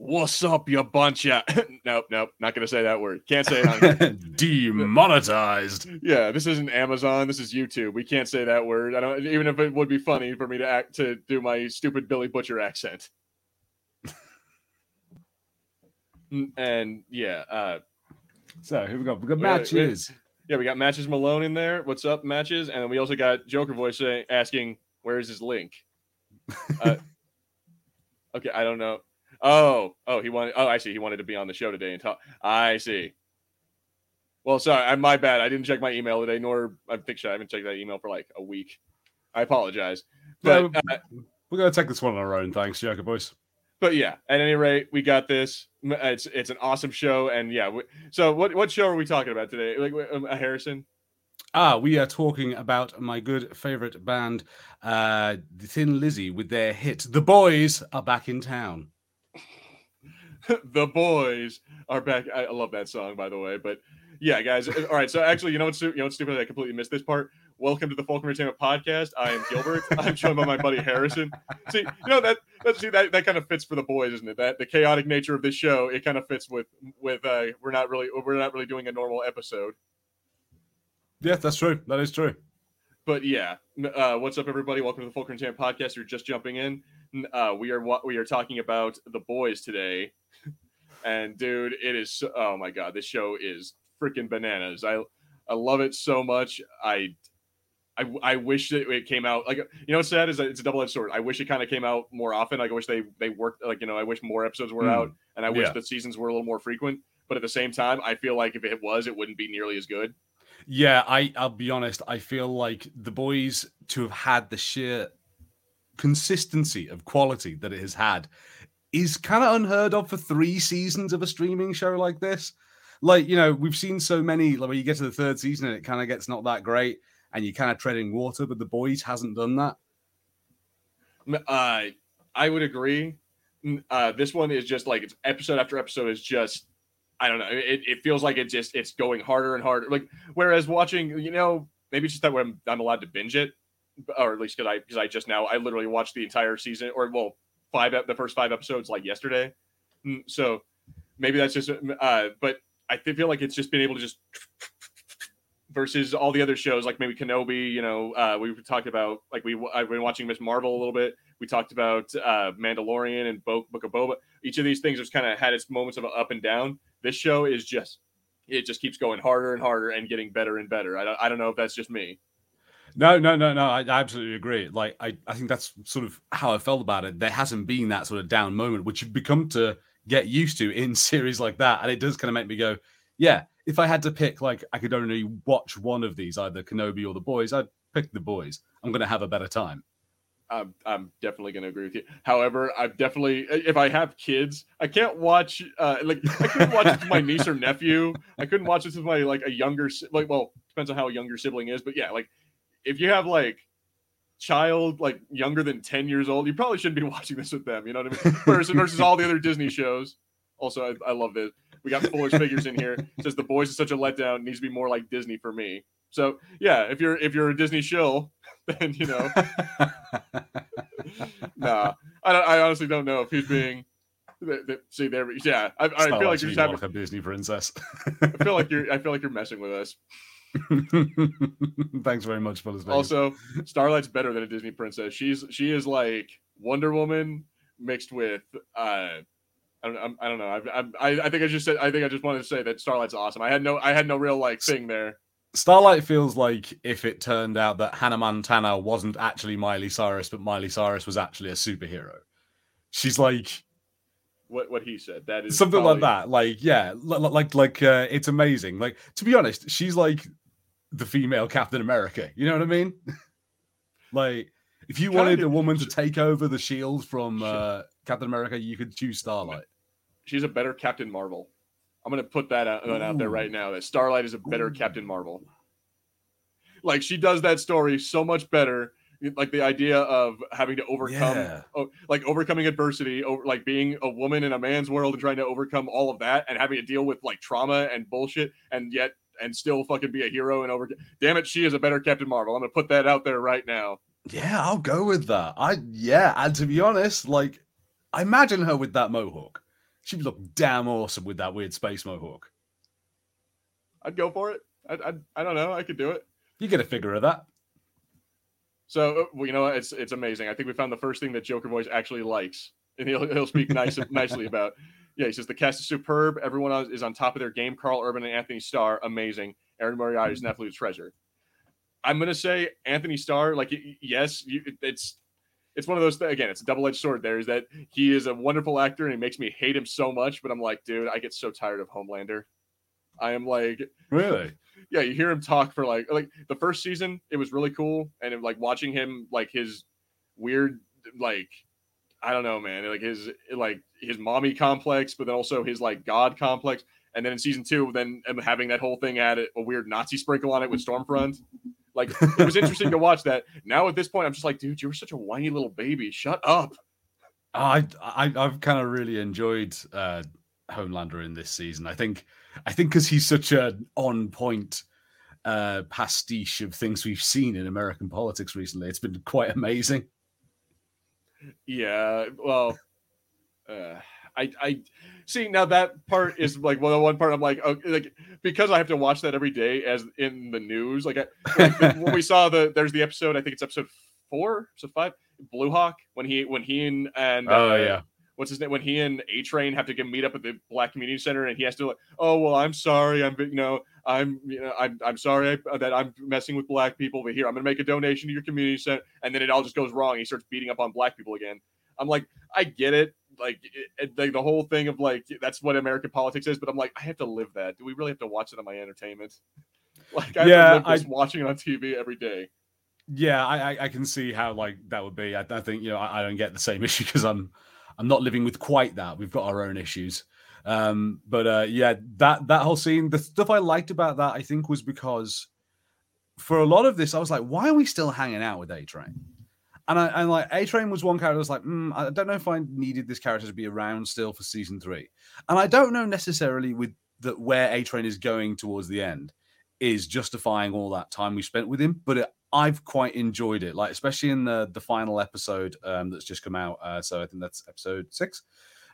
What's up, you bunch of? nope, nope, not gonna say that word. Can't say it on. Demonetized. yeah, this isn't Amazon. This is YouTube. We can't say that word. I don't. Even if it would be funny for me to act to do my stupid Billy Butcher accent. And yeah, uh, So here we go. We got We got- matches. yeah, we got matches Malone in there. What's up, matches? And then we also got Joker voice saying, asking, "Where is his link?" Uh, okay, I don't know. Oh, oh, he wanted. Oh, I see. He wanted to be on the show today and talk. I see. Well, sorry, I, my bad. I didn't check my email today, nor I think I haven't checked that email for like a week. I apologize, but No, uh, We're gonna take this one on our own. Thanks, Jacob boys. but yeah. At any rate, we got this. It's it's an awesome show, and yeah. We, so what what show are we talking about today? Like um, Harrison. Ah, we are talking about my good favorite band, uh, Thin Lizzy, with their hit "The Boys Are Back in Town." the boys are back. I, love that song, by the way. But yeah, guys. uh, All right. So actually, you know what's you know what's stupid? I completely missed this part. Welcome to the Fulcrum Entertainment Podcast. I am Gilbert. I'm joined by my buddy Harrison. See, you know that let's see that, that kind of fits for the boys, isn't it? That the chaotic nature of this show, it kind of fits with with uh we're not really we're not really doing a normal episode. Yeah, that's true. That is true. But yeah, uh, what's up, everybody? Welcome to the Fulcrum Entertainment Podcast. You're just jumping in. Uh, we are we are talking about the boys today, and dude, it is so, oh my god, this show is freaking bananas. I I love it so much. I I, I wish that it came out like you know what's sad is that it's a double edged sword. I wish it kind of came out more often. Like I wish they they worked like you know I wish more episodes were Mm. out, and I wish Yeah. the seasons were a little more frequent. But at the same time, I feel like if it was, it wouldn't be nearly as good. Yeah, I I'll be honest. I feel like the boys to have had the sheer consistency of quality that it has had is kind of unheard of for three seasons of a streaming show like this. Like you know, we've seen so many. Like when you get to the third season, and it kind of gets not that great, and you kind of treading water. But the boys hasn't done that. Uh, I would agree. Uh, this one is just like it's episode after episode is just I don't know. It, it feels like it just it's going harder and harder. Like whereas watching, you know, maybe it's just that I'm, I'm allowed to binge it, or at least because I because I just now I literally watched the entire season or well five the first five episodes like yesterday. Mm, So maybe that's just uh, but I feel like it's just been able to just versus all the other shows like maybe Kenobi. You know, uh, we talked about like we I've been watching Miss Marvel a little bit. We talked about uh, Mandalorian and Bo- Book of Boba. Each of these things has kind of had its moments of up and down. This show is just it just keeps going harder and harder and getting better and better. I don't, I don't know if that's just me. No, no, no, no. I I absolutely agree. Like, I, I think that's sort of how I felt about it. There hasn't been that sort of down moment, which you've become to get used to in series like that. And it does kind of make me go, yeah, if I had to pick, like, I could only watch one of these, either Kenobi or The Boys, I'd pick The Boys. I'm going to have a better time. I'm, I'm definitely going to agree with you. However, I'm definitely if I have kids, I can't watch uh, like I couldn't watch it with my niece or nephew. I couldn't watch this with my like a younger like well depends on how a younger sibling is, but yeah, like if you have like child like younger than 10 years old, you probably shouldn't be watching this with them. You know what I mean? Versus versus all the other Disney shows. Also, I, I love this. We got Fuller's figures in here. It says the boys is such a letdown. Needs to be more like Disney for me. So yeah, if you're if you're a Disney shill, then you know nah, I, don't, I honestly don't know if he's being. See there, yeah. I, I feel like you're just having. like a Disney princess. I feel like you're. I feel like you're messing with us. Thanks very much. Vegas. Also, Starlight's better than a Disney princess. She's she is like Wonder Woman mixed with. uh I don't. I don't know. I, I I think I just said. I think I just wanted to say that Starlight's awesome. I had no. I had no real like thing there. Starlight feels like if it turned out that Hannah Montana wasn't actually Miley Cyrus, but Miley Cyrus was actually a superhero. She's like What what he said. That is something like that. Like, yeah, li- li- like like uh, it's amazing. Like to be honest, she's like the female Captain America. You know what I mean? like if you wanted Kinda. a woman to take over the shield from uh, Captain America, you could choose Starlight. She's a better Captain Marvel. I'm gonna put that out, out there right now. That Starlight is a better Ooh. Captain Marvel. Like she does that story so much better. Like the idea of having to overcome, Yeah. oh, like overcoming adversity, over like being a woman in a man's world and trying to overcome all of that, and having to deal with like trauma and bullshit, and yet and still fucking be a hero and over. Damn it, she is a better Captain Marvel. I'm gonna put that out there right now. Yeah, I'll go with that. I yeah, and to be honest, like I imagine her with that mohawk. She would look damn awesome with that weird space mohawk. I'd go for it. I I I don't know. I could do it. You get a figure of that. So uh, well, you know what? It's it's amazing. I think we found the first thing that Joker Voice actually likes, and he'll he'll speak nice nicely about. Yeah, he says the cast is superb. Everyone is on top of their game. Karl Urban and Anthony Starr, amazing. Erin Moriarty is an absolute treasure. I'm gonna say Anthony Starr. Like yes, you, it's it's one of those again. It's a double edged sword. There is that he is a wonderful actor and he makes me hate him so much. But I'm like, dude, I get so tired of Homelander. I am like, really? Yeah, you hear him talk for like like the first season. It was really cool, and it, like watching him like his weird like I don't know, man, like his like his mommy complex, but then also his like god complex. And then in season two, then having that whole thing it, a weird Nazi sprinkle on it with Stormfront. Like it was interesting to watch that. Now at this point, I'm just like, dude, you were such a whiny little baby. Shut up. I, I I've kind of really enjoyed uh, Homelander in this season. I think I think because he's such an on point uh, pastiche of things we've seen in American politics recently. It's been quite amazing. Yeah, well, uh, I I see now that part is like well the one part I'm like okay, like because I have to watch that every day as in the news. Like, I, like when we saw the there's the episode I think it's episode four, so five, Blue Hawk when he when he and and oh uh, yeah what's his name when he and A Train have to get meet up at the Black Community Center and he has to like, oh well, I'm sorry, I'm you know I'm you know I'm I'm sorry uh, that I'm messing with black people, but here I'm gonna make a donation to your community center, and then it all just goes wrong. He starts beating up on black people again. I'm like, I get it, like, it, like the whole thing of like that's what American politics is, but I'm like, I have to live that. Do we really have to watch it on my entertainment? Like, I yeah, I watching it on TV every day. Yeah, I, I can see how like that would be. I, I think you know I, I don't get the same issue because I'm I'm not living with quite that. We've got our own issues. Um, but uh, yeah, that that whole scene, the stuff I liked about that, I think, was because for a lot of this, I was like, why are we still hanging out with A Train? And I and like A Train was one character. I was like, mm, I don't know if I needed this character to be around still for season three. And I don't know necessarily with that where A Train is going towards the end is justifying all that time we spent with him. But it, I've quite enjoyed it, like especially in the the final episode um, that's just come out. Uh, so I think that's episode six.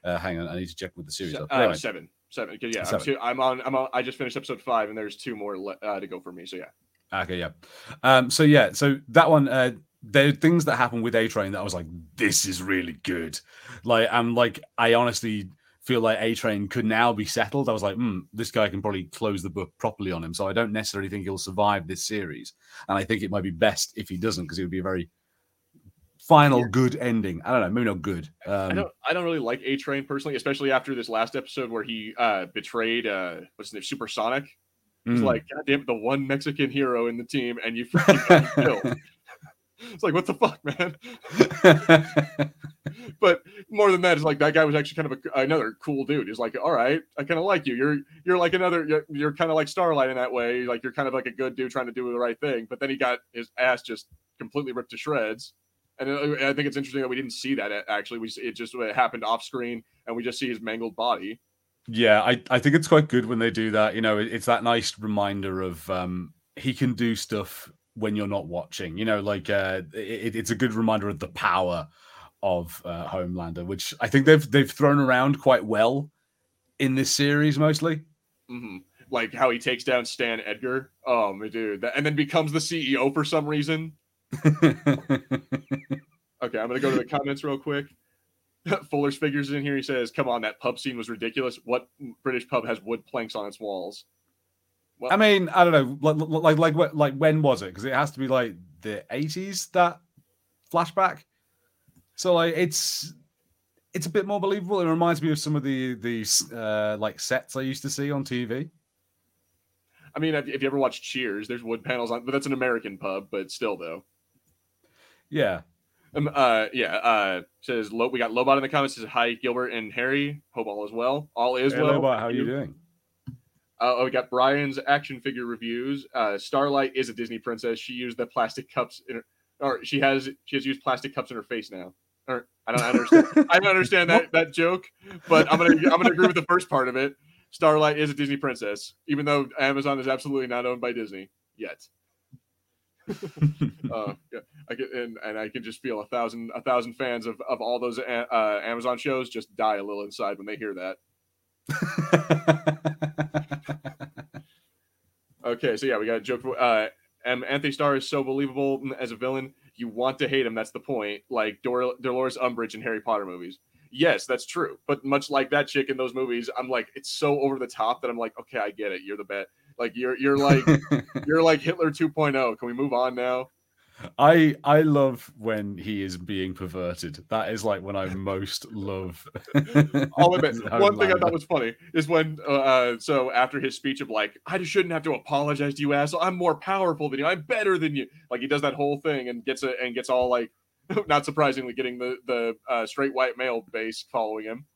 Uh, hang on, I need to check with the series. Uh, anyway. Seven, seven. Yeah, i I'm, I'm, on. I'm on. I just finished episode five, and there's two more le- uh, to go for me. So yeah. Okay, yeah. Um, so yeah, so that one. Uh, there are things that happen with A Train that I was like, this is really good. Like, I'm like, I honestly feel like A Train could now be settled. I was like, hmm, this guy can probably close the book properly on him. So I don't necessarily think he'll survive this series. And I think it might be best if he doesn't, because it would be a very final yeah. good ending. I don't know, maybe not good. Um, I don't I don't really like A Train personally, especially after this last episode where he uh betrayed uh what's his name, Supersonic. It's mm. like, God damn it, the one Mexican hero in the team, and you freaking killed. It's like, what the fuck, man? but more than that, it's like that guy was actually kind of a, another cool dude. He's like, all right, I kind of like you. You're you're like another. You're, you're kind of like Starlight in that way. Like you're kind of like a good dude trying to do the right thing. But then he got his ass just completely ripped to shreds. And I think it's interesting that we didn't see that actually. We it just it happened off screen, and we just see his mangled body. Yeah, I, I think it's quite good when they do that. You know, it's that nice reminder of um, he can do stuff when you're not watching. You know, like uh, it, it's a good reminder of the power of uh, Homelander, which I think they've they've thrown around quite well in this series, mostly. Mm-hmm. Like how he takes down Stan Edgar. Oh my dude, that, and then becomes the CEO for some reason. okay, I'm gonna go to the comments real quick. Fuller's figures in here. He says, "Come on, that pub scene was ridiculous. What British pub has wood planks on its walls?" Well, I mean, I don't know, like like like like when was it? Because it has to be like the eighties that flashback. So like it's it's a bit more believable. It reminds me of some of the the uh, like sets I used to see on TV. I mean, if you ever watched Cheers, there's wood panels on, but that's an American pub, but still though. Yeah. Um, uh, yeah. Uh, says we got Lobot in the comments. Says hi, Gilbert and Harry. Hope all is well. All is hey, well. Lobot, how are you doing? Uh, oh, we got Brian's action figure reviews. Uh, Starlight is a Disney princess. She used the plastic cups in her, or she has she has used plastic cups in her face now. Or I don't understand. I don't understand that that joke, but I'm gonna I'm gonna agree with the first part of it. Starlight is a Disney princess, even though Amazon is absolutely not owned by Disney yet. uh, I can, and, and I can just feel a thousand a thousand fans of, of all those uh, Amazon shows just die a little inside when they hear that. Okay, so yeah, we got a joke. Uh, um, Anthony Starr is so believable as a villain. You want to hate him. That's the point. Like Dor- Dolores Umbridge in Harry Potter movies. Yes, that's true. But much like that chick in those movies, I'm like, it's so over the top that I'm like, okay, I get it. You're the best. Like you're you're like you're like Hitler 2.0. Can we move on now? I I love when he is being perverted. That is like when I most love. I'll admit one thing I thought was funny is when uh, uh, so after his speech of like I just shouldn't have to apologize to you, asshole. I'm more powerful than you. I'm better than you. Like he does that whole thing and gets it and gets all like, not surprisingly, getting the the uh, straight white male base following him.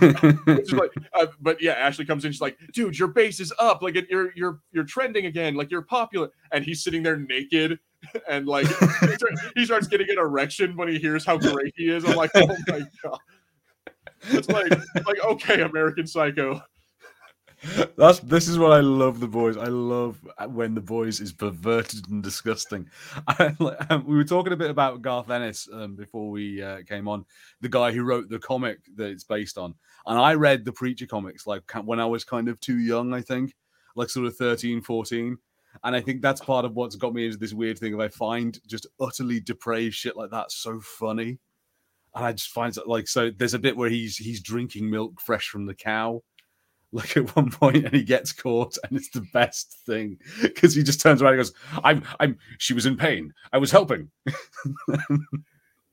like, uh, but yeah, Ashley comes in. She's like, "Dude, your base is up. Like, you're you're you're trending again. Like, you're popular." And he's sitting there naked, and like he starts getting an erection when he hears how great he is. I'm like, "Oh my god!" It's like like okay, American Psycho. That's this is what I love the boys. I love when the boys is perverted and disgusting. I, um, we were talking a bit about Garth Ennis um, before we uh, came on, the guy who wrote the comic that it's based on. And I read the Preacher comics like when I was kind of too young, I think, like sort of 13, 14. And I think that's part of what's got me into this weird thing of I find just utterly depraved shit like that so funny. And I just find that like so there's a bit where he's he's drinking milk fresh from the cow like at one point and he gets caught and it's the best thing. Because he just turns around and goes i'm i'm she was in pain. I was helping.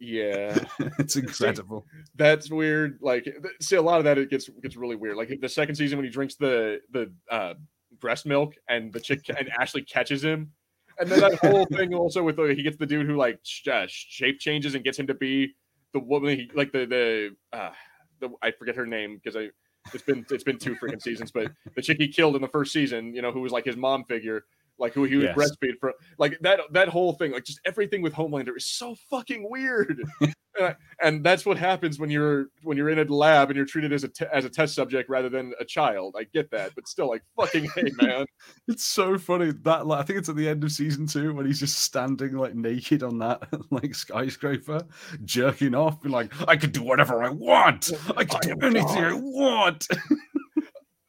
Yeah. It's incredible. See, that's weird like see a lot of that it gets gets really weird. Like the second season when he drinks the the uh breast milk and the chick and ashley catches him. And then that whole thing also with uh, he gets the dude who like uh, shape changes and gets him to be the woman he like the the uh the i forget her name because i it's been it's been two freaking seasons, but the chick he killed in the first season, you know, who was like his mom figure, like who he was yes. breastfeed for, like that that whole thing, like just everything with Homelander is so fucking weird. and, and that's what happens when you're when you're in a lab and you're treated as a te- as a test subject rather than a child. I get that, but still, like fucking hey, man. it's so funny that like I think it's at the end of season two when he's just standing like naked on that like skyscraper, jerking off, be like, I can do whatever I want. I can I do anything I want.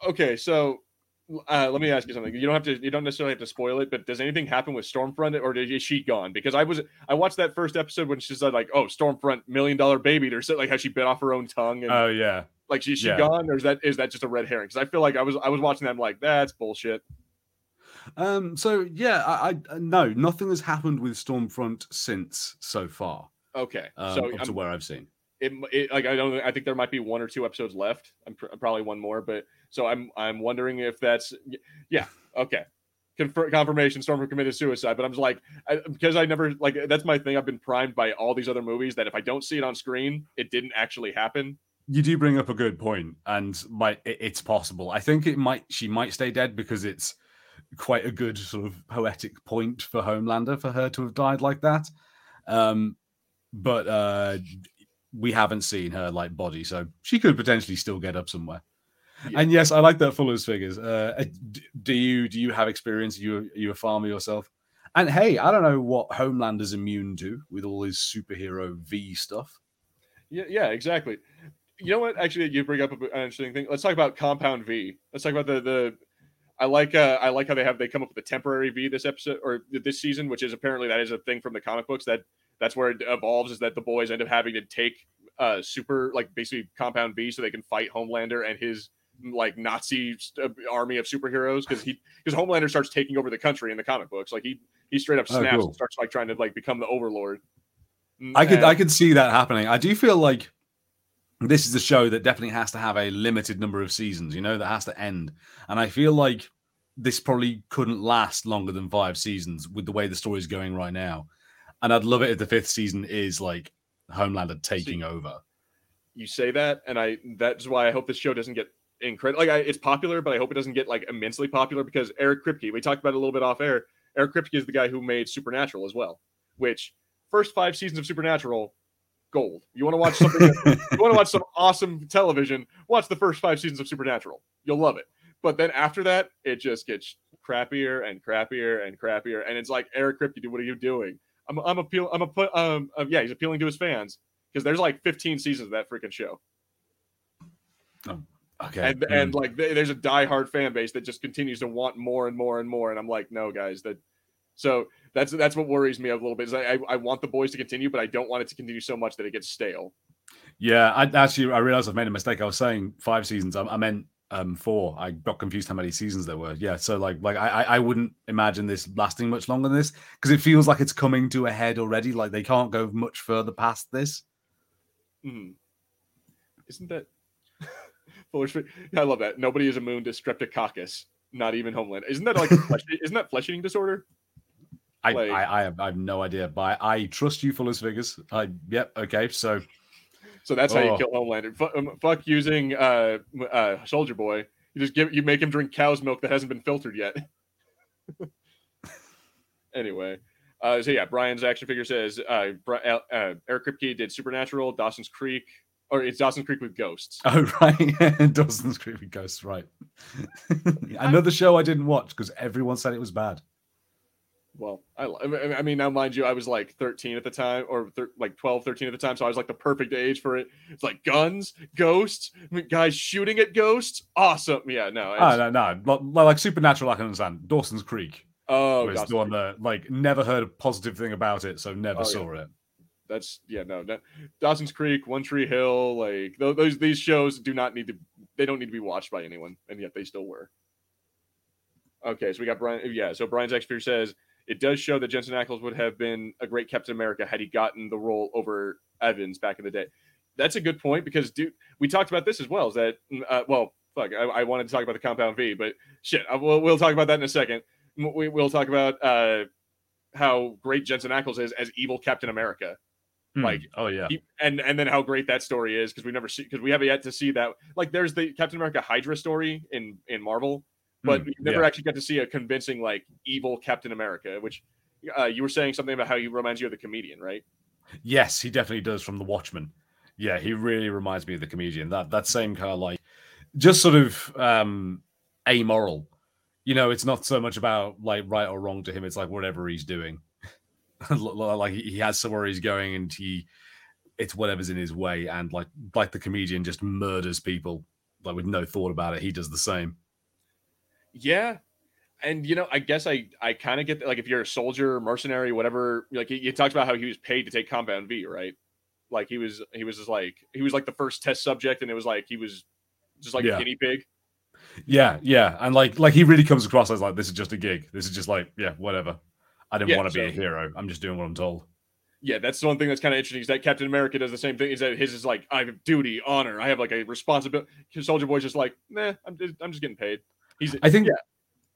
okay, so uh, let me ask you something. You don't have to. You don't necessarily have to spoil it, but does anything happen with Stormfront, or is she gone? Because I was I watched that first episode when she said like, "Oh, Stormfront, million dollar baby," or like how she bit off her own tongue. And, oh yeah. Like she she yeah. gone, or is that is that just a red herring? Because I feel like I was I was watching them like that's bullshit. Um. So yeah, I, I no nothing has happened with Stormfront since so far. Okay. Um, so up to where I've seen. It, it, like I don't I think there might be one or two episodes left. I'm pr- probably one more, but so I'm I'm wondering if that's yeah okay Confir- confirmation Stormfront committed suicide. But I'm just like I, because I never like that's my thing. I've been primed by all these other movies that if I don't see it on screen, it didn't actually happen. You do bring up a good point, and my it, it's possible. I think it might she might stay dead because it's quite a good sort of poetic point for Homelander for her to have died like that. Um, but uh, we haven't seen her like body, so she could potentially still get up somewhere. Yeah. And yes, I like that Fuller's figures. Uh, do you do you have experience? You you a farmer yourself? And hey, I don't know what Homelander's immune to with all his superhero V stuff. Yeah, yeah, exactly. You know what? Actually, you bring up an interesting thing. Let's talk about Compound V. Let's talk about the the. I like uh, I like how they have they come up with a temporary V this episode or this season, which is apparently that is a thing from the comic books that that's where it evolves is that the boys end up having to take uh super like basically Compound V so they can fight Homelander and his like Nazi uh, army of superheroes because he because Homelander starts taking over the country in the comic books. Like he he straight up oh, snaps oh, cool. and starts like trying to like become the overlord. I could and, I could see that happening. I do feel like this is a show that definitely has to have a limited number of seasons. You know that has to end, and I feel like this probably couldn't last longer than five seasons with the way the story is going right now. And I'd love it if the fifth season is like Homelander taking see, over. You say that, and I that's why I hope this show doesn't get incredible. Like I, it's popular, but I hope it doesn't get like immensely popular because Eric Kripke. We talked about it a little bit off air. Eric Kripke is the guy who made Supernatural as well. Which first five seasons of Supernatural, gold. You want to watch something? you want to watch some awesome television? Watch the first five seasons of Supernatural. You'll love it. But then after that, it just gets crappier and crappier and crappier. And it's like Eric Kripke, dude, what are you doing? I'm I'm appeal I'm a put um uh, yeah he's appealing to his fans because there's like 15 seasons of that freaking show. Oh, Okay. and and like th- there's a diehard fan base that just continues to want more and more and more and i'm like no guys that so that's that's what worries me a little bit is I, I i want the boys to continue but i don't want it to continue so much that it gets stale Yeah, I actually I realized I've made a mistake. I was saying five seasons. I, I meant um four. I got confused how many seasons there were. Yeah, so like like I I wouldn't imagine this lasting much longer than this because it feels like it's coming to a head already. Like they can't go much further past this. Mhm. isn't that i love that nobody is immune to streptococcus not even homeland isn't that like a flesh, isn't that flesh eating disorder I, Like- I, I, have, I have no idea, but I, trust you, Fuller's figures. I, yep, okay. So So that's how you Oh. kill Homelander. Fuck, um, fuck using uh, uh, Soldier Boy. You just give you make him drink cow's milk that hasn't been filtered yet. anyway, uh, so yeah, Brian's action figure says uh, Bri- uh, uh, Eric Kripke did Supernatural, Dawson's Creek, or it's Dawson's Creek with ghosts. Oh right, Dawson's Creek with Ghosts, right? Another show I didn't watch because everyone said it was bad. Well, I, I mean- now mind you, I was like 13 at the time, or thir- like 12, 13 at the time, so I was like the perfect age for it. It's like guns, ghosts, I mean, guys shooting at ghosts. Awesome. Yeah, no. Oh no, no, Li- like Supernatural, I can understand. Dawson's Creek oh, was Dawson's the one that like never heard a positive thing about it, so never Oh, yeah. saw it. That's yeah no, Dawson's Creek, One Tree Hill, like those, these shows do not need to they don't need to be watched by anyone, and yet they still were. Okay, so we got Brian. Yeah, so Brian's expert says it does show that Jensen Ackles would have been a great Captain America had he gotten the role over Evans back in the day. That's a good point because dude, we talked about this as well. Is that uh, well, fuck, I, I wanted to talk about the Compound V, but shit, I, we'll, we'll talk about that in a second. We, we'll talk about uh, how great Jensen Ackles is as evil Captain America Like, oh yeah, he- and and then how great that story is because we never see because we haven't yet to see that like there's the captain america hydra story in in marvel but Hmm, we never yeah. actually got to see a convincing like evil captain america which uh, you were saying something about how he reminds you of the comedian right Yes, he definitely does from The Watchmen. Yeah, he really reminds me of the comedian. That that same kind of like just sort of um amoral. You know, it's not so much about like right or wrong to him, it's like whatever he's doing. like he has somewhere he's going and he it's whatever's in his way and like like the comedian just murders people like with no thought about it. He does the same. yeah and you know i guess i i kind of get that, like if you're a soldier mercenary whatever like you, you talked about how he was paid to take compound v right like he was he was just like he was like the first test subject and it was like he was just like Yeah. a guinea pig Yeah, yeah. And like like he really comes across as like this is just a gig. This is just like, yeah, whatever. I didn't Yeah, want to be a hero. I'm just doing what I'm told. yeah, that's the one thing that's kind of interesting is that Captain America does the same thing. Is that his is like I have duty, honor, I have like a responsibility. Soldier Boy's just like, nah, I'm just, I'm just getting paid. He's I think yeah,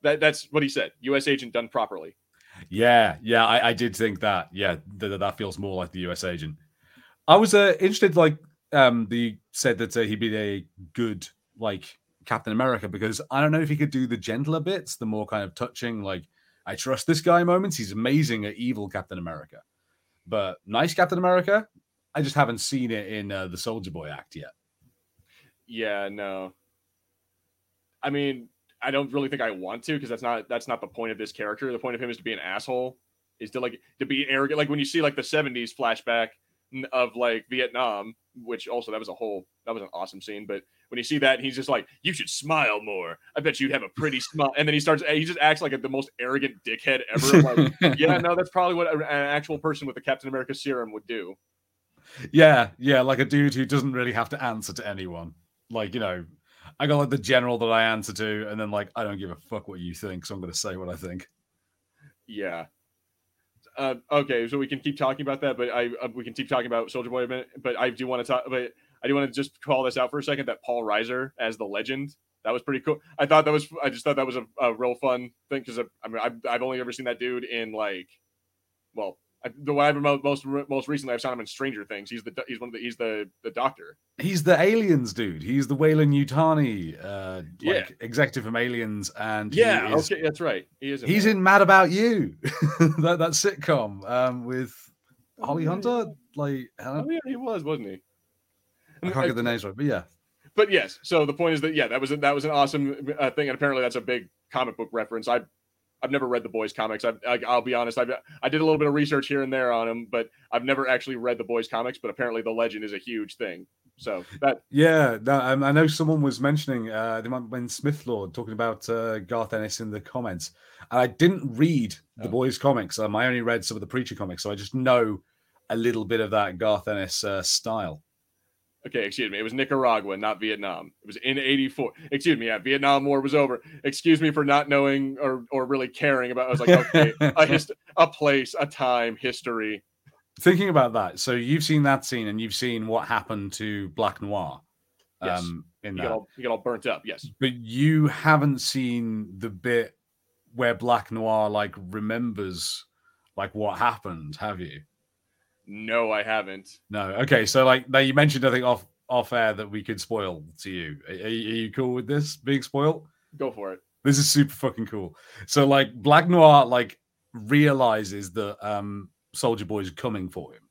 that that's what he said. U.S. agent done properly. Yeah, yeah, I, I did think that. Yeah, that that feels more like the U.S. agent. I was uh, interested, like, um, the said that uh, he'd be a good like Captain America because I don't know if he could do the gentler bits, the more kind of touching, like I trust this guy moments. He's amazing at evil Captain America, but nice Captain America, I just haven't seen it in uh, the Soldier Boy act yet. Yeah, no. I mean, I don't really think I want to because that's not that's not the point of this character. The point of him is to be an asshole, is to like to be arrogant. Like when you see like the '70s flashback of like Vietnam, which also that was a whole that was an awesome scene. But when you see that, he's just like, "You should smile more. I bet you'd have a pretty smile." And then he starts, he just acts like the most arrogant dickhead ever. Like, yeah, no, that's probably what an actual person with the Captain America serum would do. Yeah, yeah, like a dude who doesn't really have to answer to anyone. Like, you know, I got like the general that I answer to, and then like I don't give a fuck what you think, so I'm gonna say what I think. Yeah. Uh, okay, so we can keep talking about that, but I uh, we can keep talking about Soldier Boy a minute. But I do want to talk, but I do want to just call this out for a second. That Paul Reiser as the Legend, that was pretty cool. I thought that was, I just thought that was a, a real fun thing because I, I mean I've, I've only ever seen that dude in like, well, I, the one I've most most recently I've seen him in Stranger Things. He's the he's one of the he's the the doctor. He's the aliens dude. He's the Weyland-Yutani, uh, Yeah. executive from Aliens, and Yeah, is- okay, that's right. He is. he's there. in Mad About You, that that sitcom um, with Holly Oh, Hunter. Like, I Oh yeah, he was, wasn't he? I can't get the names right, but yeah, but yes so the point is that yeah that was a, that was an awesome uh, thing and apparently that's a big comic book reference i I've never read the boys comics. I've, I, I'll be honest. I've, I did a little bit of research here and there on them, but I've never actually read the boys comics. But apparently, the legend is a huge thing. So that yeah, no, um, I know someone was mentioning uh, they might have been Smith Lord talking about uh, Garth Ennis in the comments, and I didn't read the Oh. boys' comics. Um, I only read some of the Preacher comics, so I just know a little bit of that Garth Ennis uh, style. Okay, excuse me, it was Nicaragua, not Vietnam. It was in '84. Excuse me, yeah, Vietnam War was over. Excuse me for not knowing or or really caring about. I was like, okay, a hist- a place, a time, history. Thinking about that, so you've seen that scene and you've seen what happened to Black Noir. Yes. Um, in You that, get all you get all burnt up. Yes. but you haven't seen the bit where Black Noir like remembers like what happened, have you? No, I haven't. No. Okay. So like now you mentioned I think off off air that we could spoil to you. Are, are you cool with this being spoiled? Go for it. This is super fucking cool. So like Black Noir like realizes that um Soldier Boy is coming for him.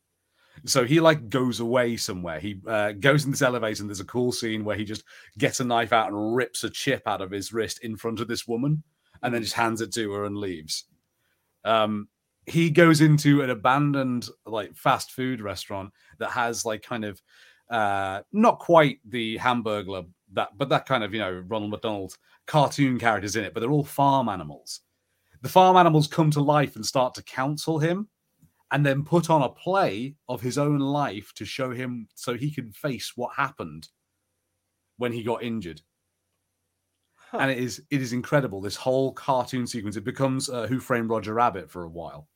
So he like goes away somewhere. He uh, goes in this elevator and there's a cool scene where he just gets a knife out and rips a chip out of his wrist in front of this woman and then just hands it to her and leaves. Um he goes into an abandoned like fast food restaurant that has like kind of uh not quite the hamburger that but that kind of you know Ronald McDonald cartoon characters in it but they're all farm animals. The farm animals come to life and start to counsel him and then put on a play of his own life to show him so he can face what happened when he got injured. Huh. and it is it is incredible this whole cartoon sequence. It becomes uh, who framed roger rabbit for a while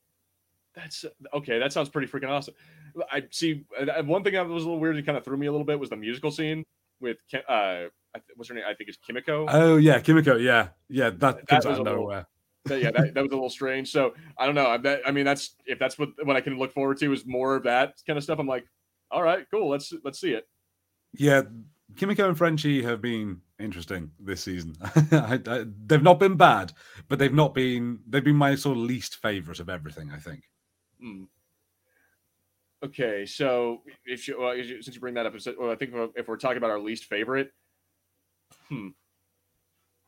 That's okay. That sounds pretty freaking awesome. I see. One thing that was a little weird and kind of threw me a little bit was the musical scene with uh, what's her name? I think it's Kimiko. oh yeah kimiko yeah yeah that That comes was out little- nowhere That- yeah, that, that was a little strange. So I don't know. That, I mean, that's if that's what what I can look forward to is more of that kind of stuff. I'm like, all right, cool. Let's let's see it. Yeah, Kimiko and Frenchie have been interesting this season. I, I, they've not been bad, but they've not been. They've been my sort of least favorite of everything. I think. Hmm. Okay, so if you, well, since you bring that up, well, I think if we're talking about our least favorite, hmm,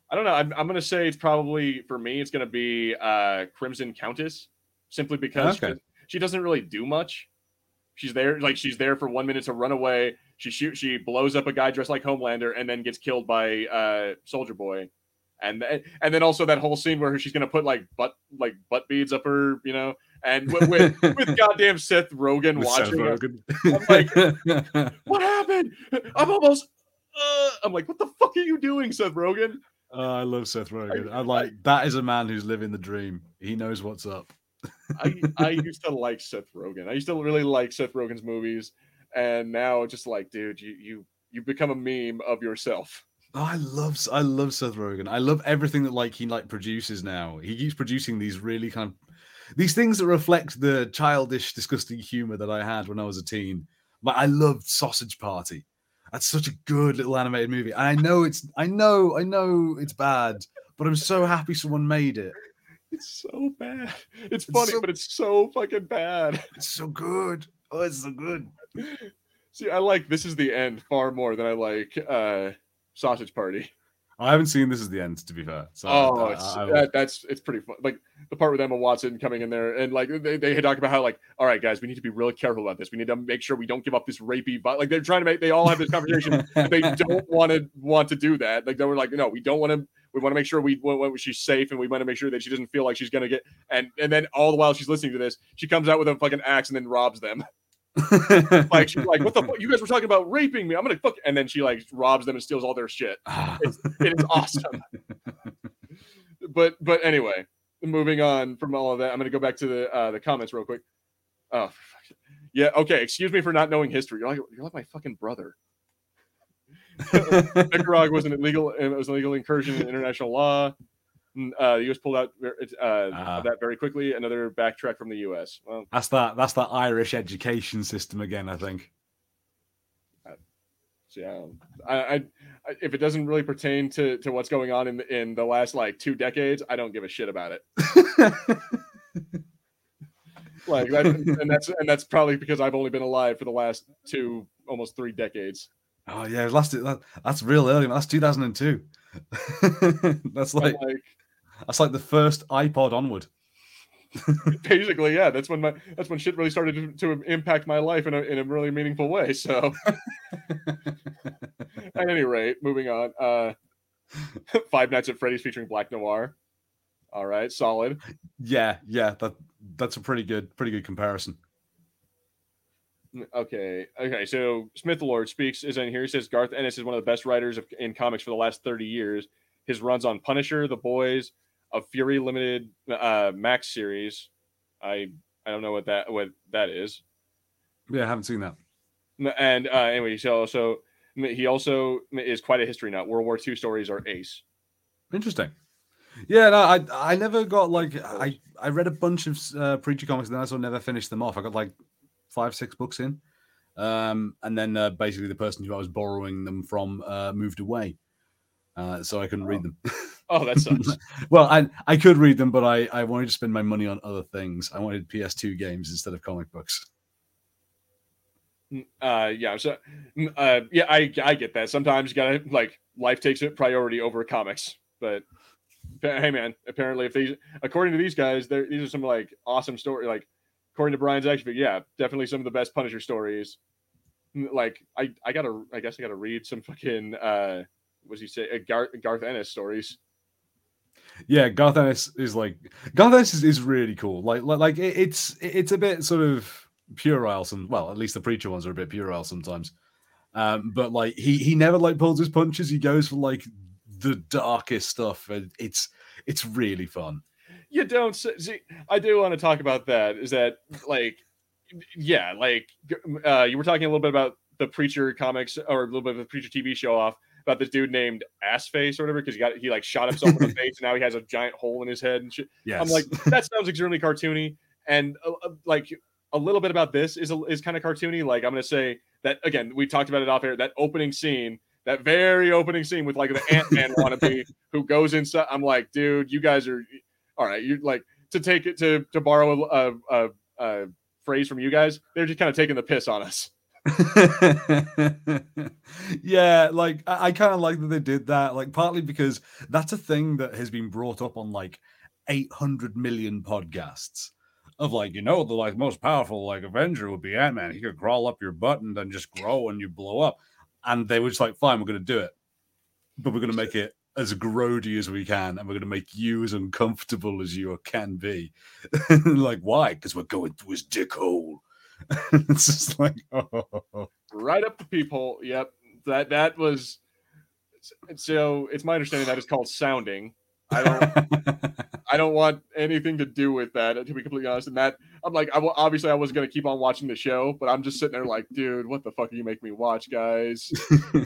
I don't know. I'm, I'm going to say it's probably for me. It's going to be uh, Crimson Countess, simply because Okay. she, she doesn't really do much. She's there, like she's there for one minute to run away. She shoot, she blows up a guy dressed like Homelander, and then gets killed by uh, Soldier Boy. And then, and then also that whole scene where she's gonna put like butt like butt beads up her, you know, and with with, with goddamn Seth Rogen With Seth watching. her. Rogen. What happened? I'm almost. Uh, I'm like, what the fuck are you doing, Seth Rogen? Oh, I love Seth Rogen. I'm like, that is a man who's living the dream. He knows what's up. I I used to like Seth Rogen. I used to really like Seth Rogen's movies, and now just like, dude, you you you become a meme of yourself. Oh, I love I love Seth Rogen. I love everything that like he like produces now. He keeps producing these really kind of these things that reflect the childish, disgusting humor that I had when I was a teen. But I loved Sausage Party. That's such a good little animated movie. And I know it's I know, I know it's bad, but I'm so happy someone made it. It's so bad. It's funny, so- but it's so fucking bad. It's so good. Oh, it's so good. See, I like this is the end far more than I like uh Sausage Party. I haven't seen this is the end, to be fair. So Oh, I- it's, I- I- that, that's it's pretty fun. Like the part with Emma Watson coming in there and like they, they talk about how like, all right, guys, we need to be really careful about this. We need to make sure we don't give up this rapey. But like they're trying to make, they all have this conversation. they don't want to want to do that. Like they were like, no, we don't want to. We want to make sure we, we, we- she's safe and we want to make sure that she doesn't feel like she's gonna get. And and then all the while she's listening to this, she comes out with a fucking axe and then robs them. Like she's like, what the fuck? You guys were talking about raping me. I'm gonna fuck. And then she like robs them and steals all their shit. It's, it is awesome. but but anyway, moving on from all of that, I'm gonna go back to the uh, the comments real quick. Oh, for fuck's sake. yeah. Okay, excuse me for not knowing history. You're like you're like my fucking brother. Nicaragua was an illegal it was an illegal incursion in international law. Uh, the U.S. pulled out uh, Ah. that very quickly. Another backtrack from the U.S. Well, that's that. That's that Irish education system again. I think. so yeah, I, I, I if it doesn't really pertain to to what's going on in in the last like two decades, I don't give a shit about it. Like that, and that's and that's probably because I've only been alive for the last two, almost three decades. Oh yeah, last that, that's real early. That's 2002. that's I'm like like, that's like the first iPod onward. Basically, yeah. That's when my that's when shit really started to, to impact my life in a in a really meaningful way. So, at any rate, moving on. Uh, Five Nights at Freddy's featuring Black Noir. All right, solid. Yeah, yeah. That that's a pretty good pretty good comparison. Okay. Okay. So Smith Lord speaks is in here. He says Garth Ennis is one of the best writers of, in comics for the last 30 years. His runs on Punisher, The Boys, a Fury Limited uh, Max series. I I don't know what that what that is. Yeah, I haven't seen that. And uh, anyway, so so he also is quite a history nut. World War II stories are ace. Interesting. Yeah, no, I I never got like I I read a bunch of uh, preacher comics and then I sort of never finished them off. I got like five, six books in. Um, and then uh, basically the person who I was borrowing them from uh, moved away. Uh, so I couldn't oh. read them. oh, that sucks. well, I I could read them, but I, I wanted to spend my money on other things. I wanted PS2 games instead of comic books. Uh, yeah, so uh, yeah, I I get that. Sometimes you gotta like life takes it priority over comics, but hey, man, apparently if these according to these guys, there, these are some like awesome story like according to Brian's actually, yeah, definitely some of the best Punisher stories. Like I, I gotta, I guess I gotta read some fucking, uh, what's he say, uh, Garth, Garth Ennis stories. Yeah, Garth Ennis is like Garth Ennis is, is really cool. Like, like, like it, it's it's a bit sort of puerile. Some well, at least the preacher ones are a bit puerile sometimes. Um, but like he he never like pulls his punches. He goes for like the darkest stuff, and it's it's really fun you don't see. I do want to talk about that. Is that like, yeah, like uh, you were talking a little bit about the preacher comics or a little bit of the preacher TV show off about this dude named Assface or whatever because he got he like shot himself in the face and now he has a giant hole in his head and shit. Yes. I'm like that sounds extremely cartoony and uh, uh, like a little bit about this is a, is kind of cartoony. Like I'm gonna say that again. We talked about it off air. That opening scene, that very opening scene with like the Ant Man wannabe who goes inside. I'm like, dude, you guys are all right, you like to take it to to borrow a, a, a phrase from you guys. They're just kind of taking the piss on us. yeah, like I, I kind of like that they did that, like partly because that's a thing that has been brought up on like 800 million podcasts of like, you know, the like most powerful like Avenger would be Ant Man. He could crawl up your butt and then just grow and you blow up. And they were just like, fine, we're going to do it, but we're going to make it as grody as we can, and we're going to make you as uncomfortable as you can be. like, why? Because we're going through his dick hole. it's just like, oh. right up the peephole. Yep, that that was. So it's my understanding that is called sounding. I don't. I don't want anything to do with that. To be completely honest, and that I'm like, I will, obviously I was gonna keep on watching the show, but I'm just sitting there like, dude, what the fuck are you making me watch, guys?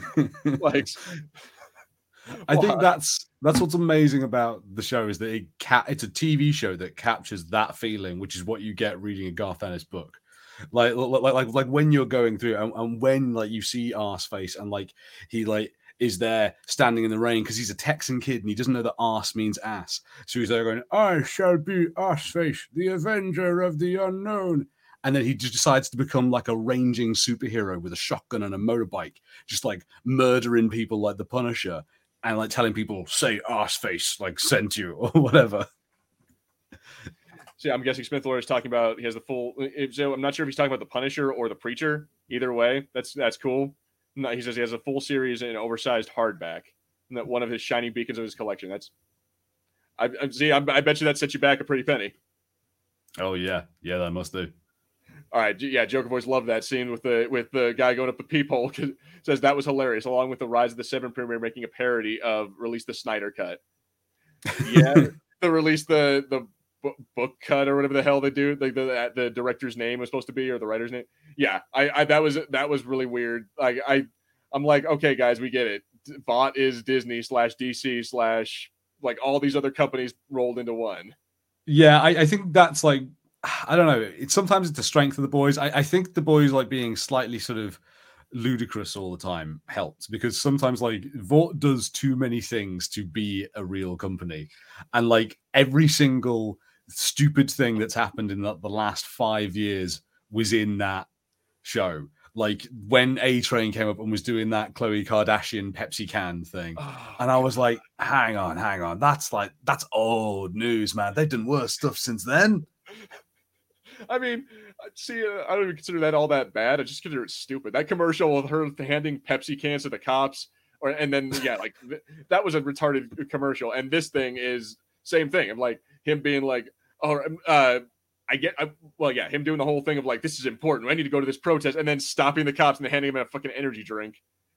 like, I think that's that's what's amazing about the show is that it ca- it's a TV show that captures that feeling, which is what you get reading a Garth Ennis book. Like, like, like, like when you're going through and, and when like you see Arseface and like he like is there standing in the rain because he's a Texan kid and he doesn't know that ass means ass. So he's there going, I shall be Arseface, the avenger of the unknown. And then he just decides to become like a ranging superhero with a shotgun and a motorbike, just like murdering people like the Punisher and like telling people say ass face like sent you or whatever. So I'm guessing Smith Lord is talking about he has the full. Uh, so I'm not sure if he's talking about the Punisher or the Preacher. Either way, that's that's cool. No, he says he has a full series in oversized hardback. And that one of his shining beacons of his collection. That's. I, I see. I, I bet you that sets you back a pretty penny. Oh yeah, yeah, that must do. All right, yeah, Joker Voice love that scene with the with the guy going up the peephole. Says that was hilarious, along with the Rise of the Seven premiere making a parody of release the Snyder cut. Yeah, the release the the book cut or whatever the hell they do. Like the, the director's name was supposed to be or the writer's name. Yeah, I, I that was that was really weird. Like I I'm like, okay, guys, we get it. Vought is Disney slash DC slash like all these other companies rolled into one. Yeah, I, I think that's like I don't know. It's sometimes it's the strength of the boys. I, I think the boys like being slightly sort of ludicrous all the time helps because sometimes like Vought does too many things to be a real company, and like every single stupid thing that's happened in the, the last five years was in that show. Like when A Train came up and was doing that Chloe Kardashian Pepsi can thing, oh, and I was like, "Hang on, hang on, that's like that's old news, man. They've done worse stuff since then." I mean, see, uh, I don't even consider that all that bad. I just consider it stupid. That commercial with her handing Pepsi cans to the cops, or and then yeah, like th- that was a retarded commercial. And this thing is same thing. I'm like him being like, oh, uh, I get, I, well, yeah, him doing the whole thing of like, this is important. I need to go to this protest, and then stopping the cops and handing him a fucking energy drink.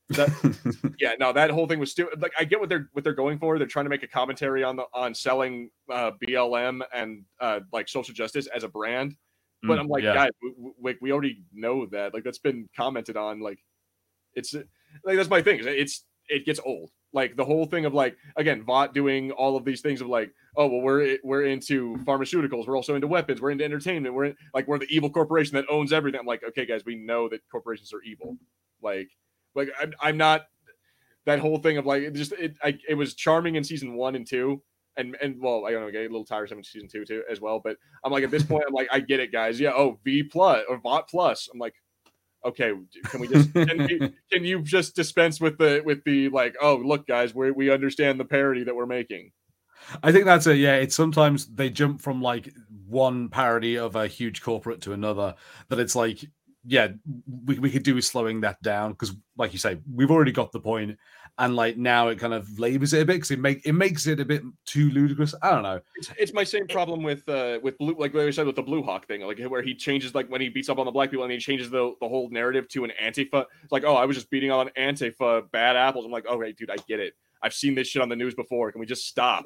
That, yeah, no, that whole thing was stupid. Like, I get what they're what they're going for. They're trying to make a commentary on the on selling uh, BLM and uh, like social justice as a brand. But mm, I'm like, yeah. guys, we, we, we already know that. Like, that's been commented on. Like, it's like that's my thing. It's it gets old. Like the whole thing of like again, Vought doing all of these things of like, oh well, we're we're into pharmaceuticals, we're also into weapons, we're into entertainment, we're in, like we're the evil corporation that owns everything. I'm like, okay, guys, we know that corporations are evil. Like, like I'm, I'm not that whole thing of like it just it I, it was charming in season one and two. And and well, I don't know, get a little tiresome in season two too as well. But I'm like at this point, I'm like, I get it, guys. Yeah, oh V plus or Vought plus. I'm like, okay can we just can, you, can you just dispense with the with the like oh look guys we we understand the parody that we're making. I think that's it yeah it's sometimes they jump from like one parody of a huge corporate to another that it's like yeah we, we could do with slowing that down because like you say we've already got the point and like now it kind of labors it a bit because it make it makes it a bit too ludicrous. I don't know. It's, it's my same problem with uh with blue like what I said with the Blue Hawk thing, like where he changes like when he beats up on the black people and he changes the the whole narrative to an Antifa. It's like, oh, I was just beating on Antifa bad apples. I'm like, oh, right, dude, I get it. I've seen this shit on the news before. Can we just stop?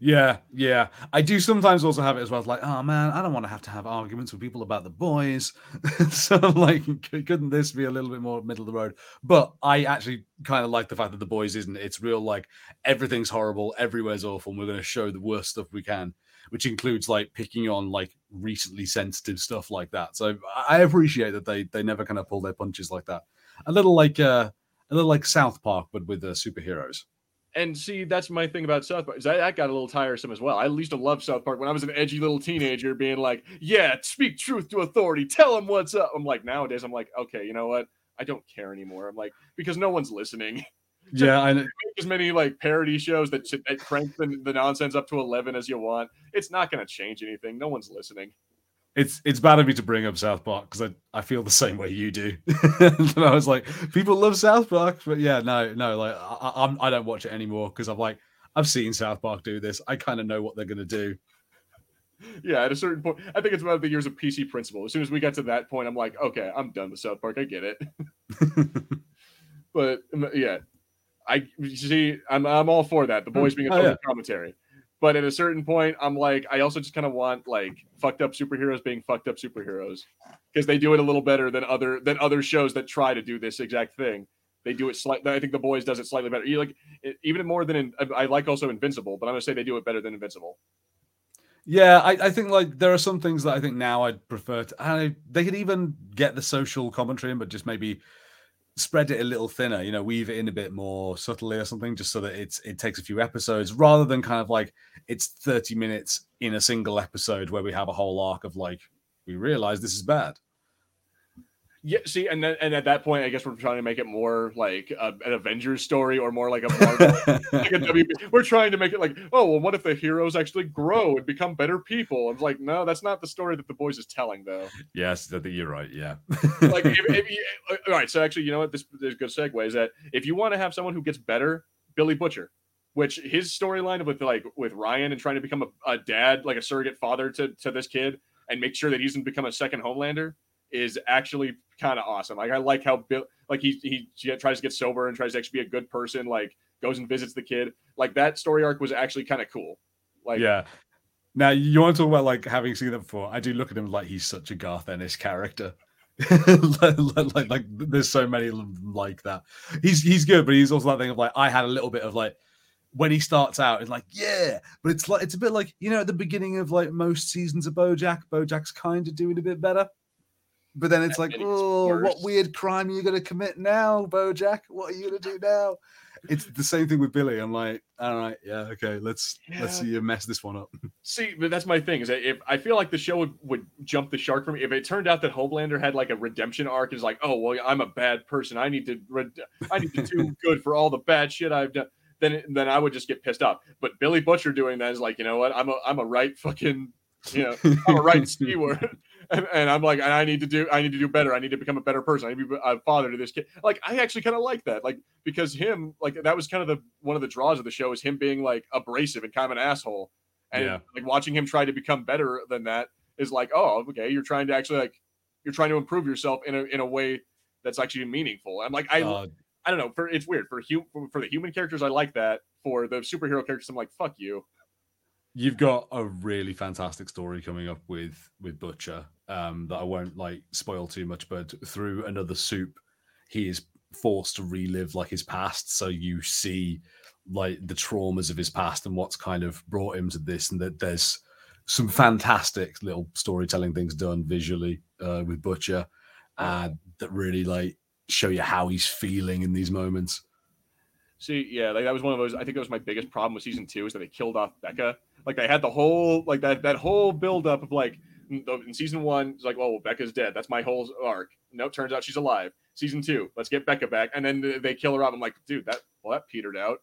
Yeah, yeah. I do sometimes also have it as well. It's Like, oh man, I don't want to have to have arguments with people about the boys. so, like, couldn't this be a little bit more middle of the road? But I actually kind of like the fact that the boys isn't. It's real, like, everything's horrible, everywhere's awful, and we're going to show the worst stuff we can, which includes like picking on like recently sensitive stuff like that. So I appreciate that they they never kind of pull their punches like that. A little like uh, a little like South Park, but with uh, superheroes and see, that's my thing about South Park. Is that, that got a little tiresome as well. I used to love South Park when I was an edgy little teenager, being like, "Yeah, speak truth to authority. Tell them what's up." I'm like, nowadays, I'm like, okay, you know what? I don't care anymore. I'm like, because no one's listening. yeah, I know. as many like parody shows that, that crank the, the nonsense up to eleven as you want. It's not going to change anything. No one's listening it's it's bad of me to bring up South Park because I, I feel the same way you do. and I was like, people love South Park, but yeah, no, no, like I, I'm I don't watch it anymore because I'm like I've seen South Park do this. I kind of know what they're gonna do. Yeah, at a certain point, I think it's about the years of PC Principal. As soon as we get to that point, I'm like, okay, I'm done with South Park. I get it. but yeah, I see. I'm I'm all for that. The boys hmm. being a oh, yeah. commentary. But at a certain point, I'm like, I also just kind of want like fucked up superheroes being fucked up superheroes because they do it a little better than other than other shows that try to do this exact thing. They do it slightly. I think the boys does it slightly better. You like it, even more than in, I like also Invincible, but I'm gonna say they do it better than Invincible. Yeah, I, I think like there are some things that I think now I'd prefer to. I, they could even get the social commentary in, but just maybe spread it a little thinner. You know, weave it in a bit more subtly or something, just so that it's it takes a few episodes rather than kind of like it's 30 minutes in a single episode where we have a whole arc of like we realize this is bad. Yeah, see, and then and at that point, I guess we're trying to make it more like a, an Avengers story or more like a Marvel. like a WB. We're trying to make it like, oh, well, what if the heroes actually grow and become better people? I'm like, no, that's not the story that the boys is telling, though. Yes, I think you're right. Yeah. like, if, if you, uh, all right. So actually, you know what? This, is a good segue is that if you want to have someone who gets better, Billy Butcher, which his storyline with like with Ryan and trying to become a, a dad, like a surrogate father to to this kid, and make sure that he doesn't become a second Homelander is actually kind of awesome. Like I like how Bill, like he he tries to get sober and tries to actually be a good person. Like goes and visits the kid. Like that story arc was actually kind of cool. Like yeah. Now you want to talk about like having seen that before? I do look at him like he's such a Garth Ennis character. like, like, like, there's so many of them like that. He's he's good, but he's also that thing of like I had a little bit of like when he starts out, it's like yeah, but it's like it's a bit like you know at the beginning of like most seasons of BoJack, BoJack's kind of doing a bit better. But then it's like, oh, what weird crime are you going to commit now, Bojack? What are you going to do now? It's the same thing with Billy. I'm like, all right, yeah, okay, let's yeah. let's see you mess this one up. See, but that's my thing is that if I feel like the show would, would jump the shark for me if it turned out that Homelander had like a redemption arc is like, oh well, I'm a bad person. I need to I need to do good for all the bad shit I've done. Then then I would just get pissed off. But Billy Butcher doing that is like, you know what? I'm a I'm a right fucking You know, I'm a right word. And, and, I'm like, I need to do, I need to do better. I need to become a better person. I need to be a father to this kid. Like, I actually kind of like that. Like, because him, like, that was kind of the one of the draws of the show is him being like abrasive and kind of an asshole. And yeah. like watching him try to become better than that is like, oh, okay, you're trying to actually like, you're trying to improve yourself in a in a way that's actually meaningful. I'm like, I, uh, I don't know. For it's weird for hu- for the human characters, I like that. For the superhero characters, I'm like, fuck you you've got a really fantastic story coming up with with Butcher um, that I won't like spoil too much, but through another soup, he is forced to relive like his past. So you see like the traumas of his past and what's kind of brought him to this, and that there's some fantastic little storytelling things done visually uh, with Butcher uh, that really like show you how he's feeling in these moments. See, yeah, like that was one of those. I think that was my biggest problem with season two is that they killed off Becca like they had the whole like that that whole buildup of like in season one, it's like, oh, Becca's dead. That's my whole arc. No, turns out she's alive. Season two, let's get Becca back, and then they kill her off. I'm like, dude, that well, that petered out.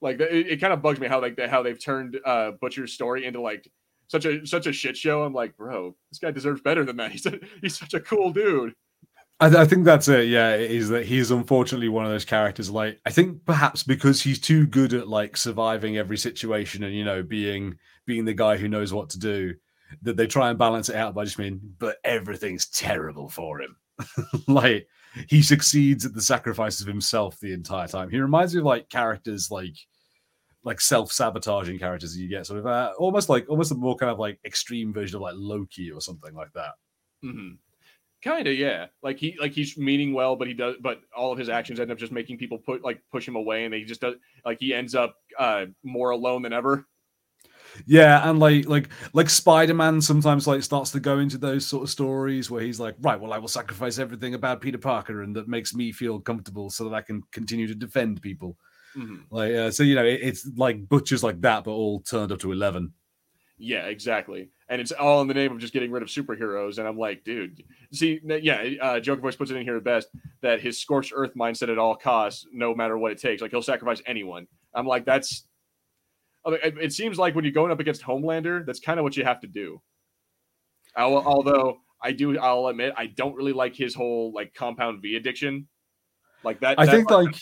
Like it, it kind of bugs me how like how they've turned uh, Butcher's story into like such a such a shit show. I'm like, bro, this guy deserves better than that. He's a, he's such a cool dude. I, th- I, think that's it. Yeah, is that he's unfortunately one of those characters. Like, I think perhaps because he's too good at like surviving every situation and you know being being the guy who knows what to do, that they try and balance it out by just mean, but everything's terrible for him. like he succeeds at the sacrifice of himself the entire time. He reminds me of like characters like like self-sabotaging characters you get sort of uh, almost like almost a more kind of like extreme version of like Loki or something like that. Mm-hmm. Kind of, yeah. Like he like he's meaning well, but he does but all of his actions end up just making people put like push him away and he just does like he ends up uh more alone than ever. Yeah, and like like like Spider-Man sometimes like starts to go into those sort of stories where he's like, right, well, I will sacrifice everything about Peter Parker and that makes me feel comfortable so that I can continue to defend people. Mm-hmm. Like uh, so, you know, it, it's like butchers like that, but all turned up to eleven. Yeah, exactly. And it's all in the name of just getting rid of superheroes. And I'm like, dude, see, yeah, uh, Joker Voice puts it in here best that his scorched earth mindset at all costs, no matter what it takes. Like he'll sacrifice anyone. I'm like, that's. I mean, it seems like when you're going up against Homelander, that's kind of what you have to do. although I do, I'll admit, I don't really like his whole like compound V addiction. Like that. I that think like.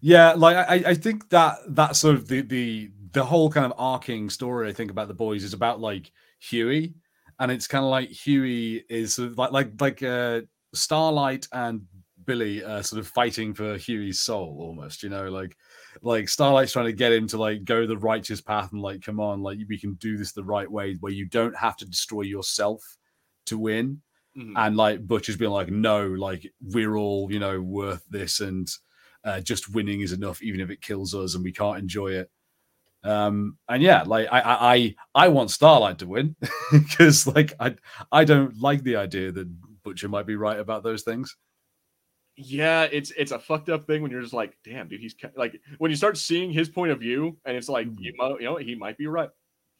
Yeah, like I, I think that that's sort of the the the whole kind of arcing story I think about the boys is about like Hughie, and it's kind of like Hughie is sort of like like like uh, Starlight and Billy uh, sort of fighting for Hughie's soul almost, you know, like like Starlight's trying to get him to like go the righteous path and like come on, like we can do this the right way where you don't have to destroy yourself to win. Mm-hmm. And like Butcher's being like, no, like we're all, you know, worth this and uh, just winning is enough, even if it kills us and we can't enjoy it. Um, and yeah, like I I I want Starlight to win because like I I don't like the idea that Butcher might be right about those things. Yeah, it's it's a fucked up thing when you're just like, damn, dude, he's like when you start seeing his point of view and it's like you, you know he might be right.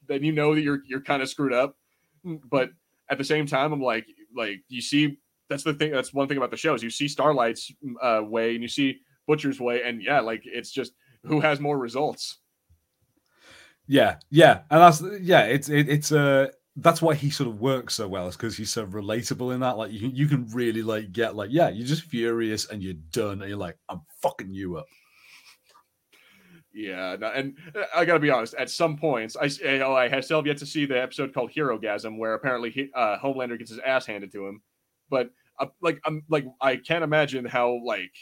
Then you know that you're you're kind of screwed up. But at the same time, I'm like like you see that's the thing that's one thing about the shows you see Starlight's uh, way and you see Butcher's way and yeah, like it's just who has more results. Yeah, yeah, and that's yeah, it's it, it's uh that's why he sort of works so well, is because he's so relatable in that. Like you you can really like get like yeah, you're just furious and you're done, and you're like I'm fucking you up. Yeah, and uh, I gotta be honest. At some points, I oh, I still have yet to see the episode called Herogasm, where apparently he, uh, Homelander gets his ass handed to him. But uh, like, I'm like, I can't imagine how like,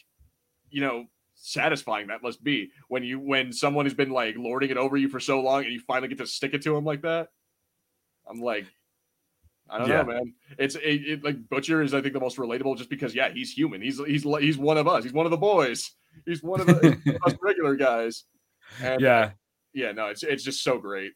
you know, satisfying that must be when you when someone has been like lording it over you for so long and you finally get to stick it to them like that. I'm like, I don't yeah. know, man. It's it, it, like Butcher is I think the most relatable just because yeah he's human. He's he's he's one of us. He's one of the boys. He's one of the us regular guys. And, yeah, yeah. No, it's it's just so great.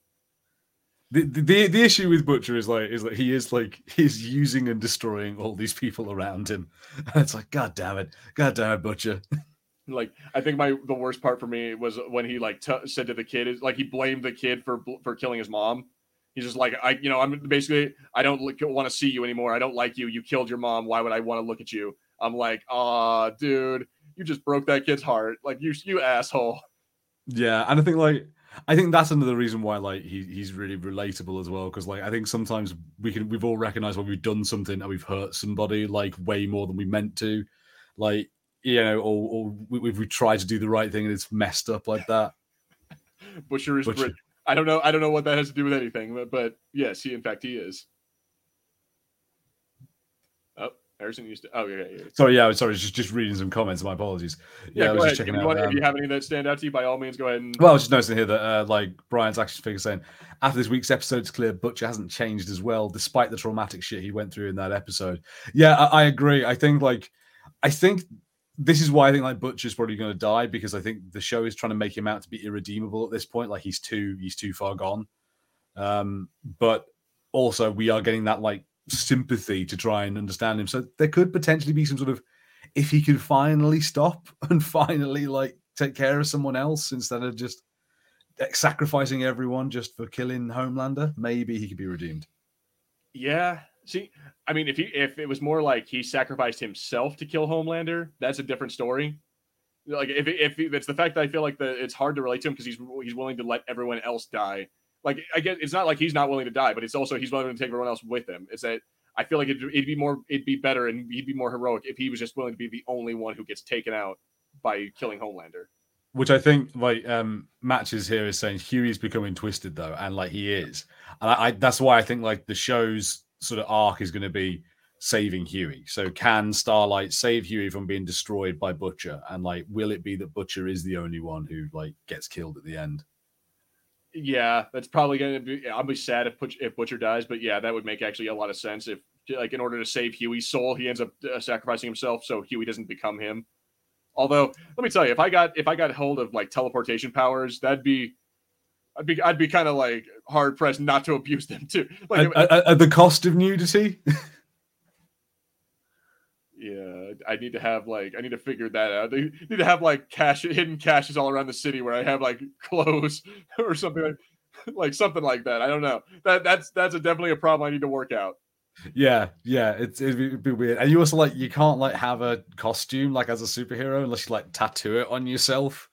The, the the issue with Butcher is like is that he is like he's using and destroying all these people around him, and it's like God damn it, God damn it, Butcher. like I think my the worst part for me was when he like t- said to the kid is like he blamed the kid for for killing his mom. He's just like I you know I'm basically I don't want to see you anymore. I don't like you. You killed your mom. Why would I want to look at you? I'm like, ah, dude, you just broke that kid's heart. Like you you asshole. Yeah, and I think like I think that's another reason why like he, he's really relatable as well because like I think sometimes we can we've all recognized when we've done something and we've hurt somebody like way more than we meant to, like you know, or, or we, we tried to do the right thing and it's messed up like that. Butcher is Butcher. I don't know. I don't know what that has to do with anything, but, but yes, he in fact he is. Oh, Harrison used to. Oh yeah, yeah. Sorry, yeah. Sorry, just just reading some comments. My apologies. Yeah, yeah I was ahead. just checking if out. Want, um, if you have any that stand out to you, by all means, go ahead. And... Well, I was just noticing here that uh, like Brian's action figure saying after this week's episode, it's clear Butcher hasn't changed as well, despite the traumatic shit he went through in that episode. Yeah, I, I agree. I think like I think this is why I think like Butcher's probably going to die because I think the show is trying to make him out to be irredeemable at this point. Like he's too he's too far gone. Um, but also we are getting that like sympathy to try and understand him. So there could potentially be some sort of if he could finally stop and finally like take care of someone else instead of just sacrificing everyone just for killing Homelander, maybe he could be redeemed. Yeah. See, I mean, if he if it was more like he sacrificed himself to kill Homelander, that's a different story. Like if if it's the fact that I feel like the it's hard to relate to him because he's he's willing to let everyone else die like I guess it's not like he's not willing to die, but it's also he's willing to take everyone else with him. Is that I feel like it'd, it'd, be more, it'd be better, and he'd be more heroic if he was just willing to be the only one who gets taken out by killing Homelander. Which I think like um matches here is saying Hughie's becoming twisted though, and like he is, and I, I that's why I think like the show's sort of arc is going to be saving Hughie. So can Starlight save Hughie from being destroyed by Butcher? And like, will it be that Butcher is the only one who like gets killed at the end? Yeah, that's probably going to be. I'll be sad if Butcher, if Butcher dies, but yeah, that would make actually a lot of sense. If like in order to save Hughie's soul, he ends up uh, sacrificing himself so Hughie doesn't become him. Although, let me tell you, if I got if I got hold of like teleportation powers, that'd be I'd be I'd be kind of like hard pressed not to abuse them too. Like at, at, at the cost of nudity. Yeah, I need to have like I need to figure that out. They need to have like cash hidden caches all around the city where I have like clothes or something like like something like that. I don't know. That that's that's a, definitely a problem I need to work out. Yeah, yeah, it's it'd be weird. And you also like you can't like have a costume like as a superhero unless you like tattoo it on yourself.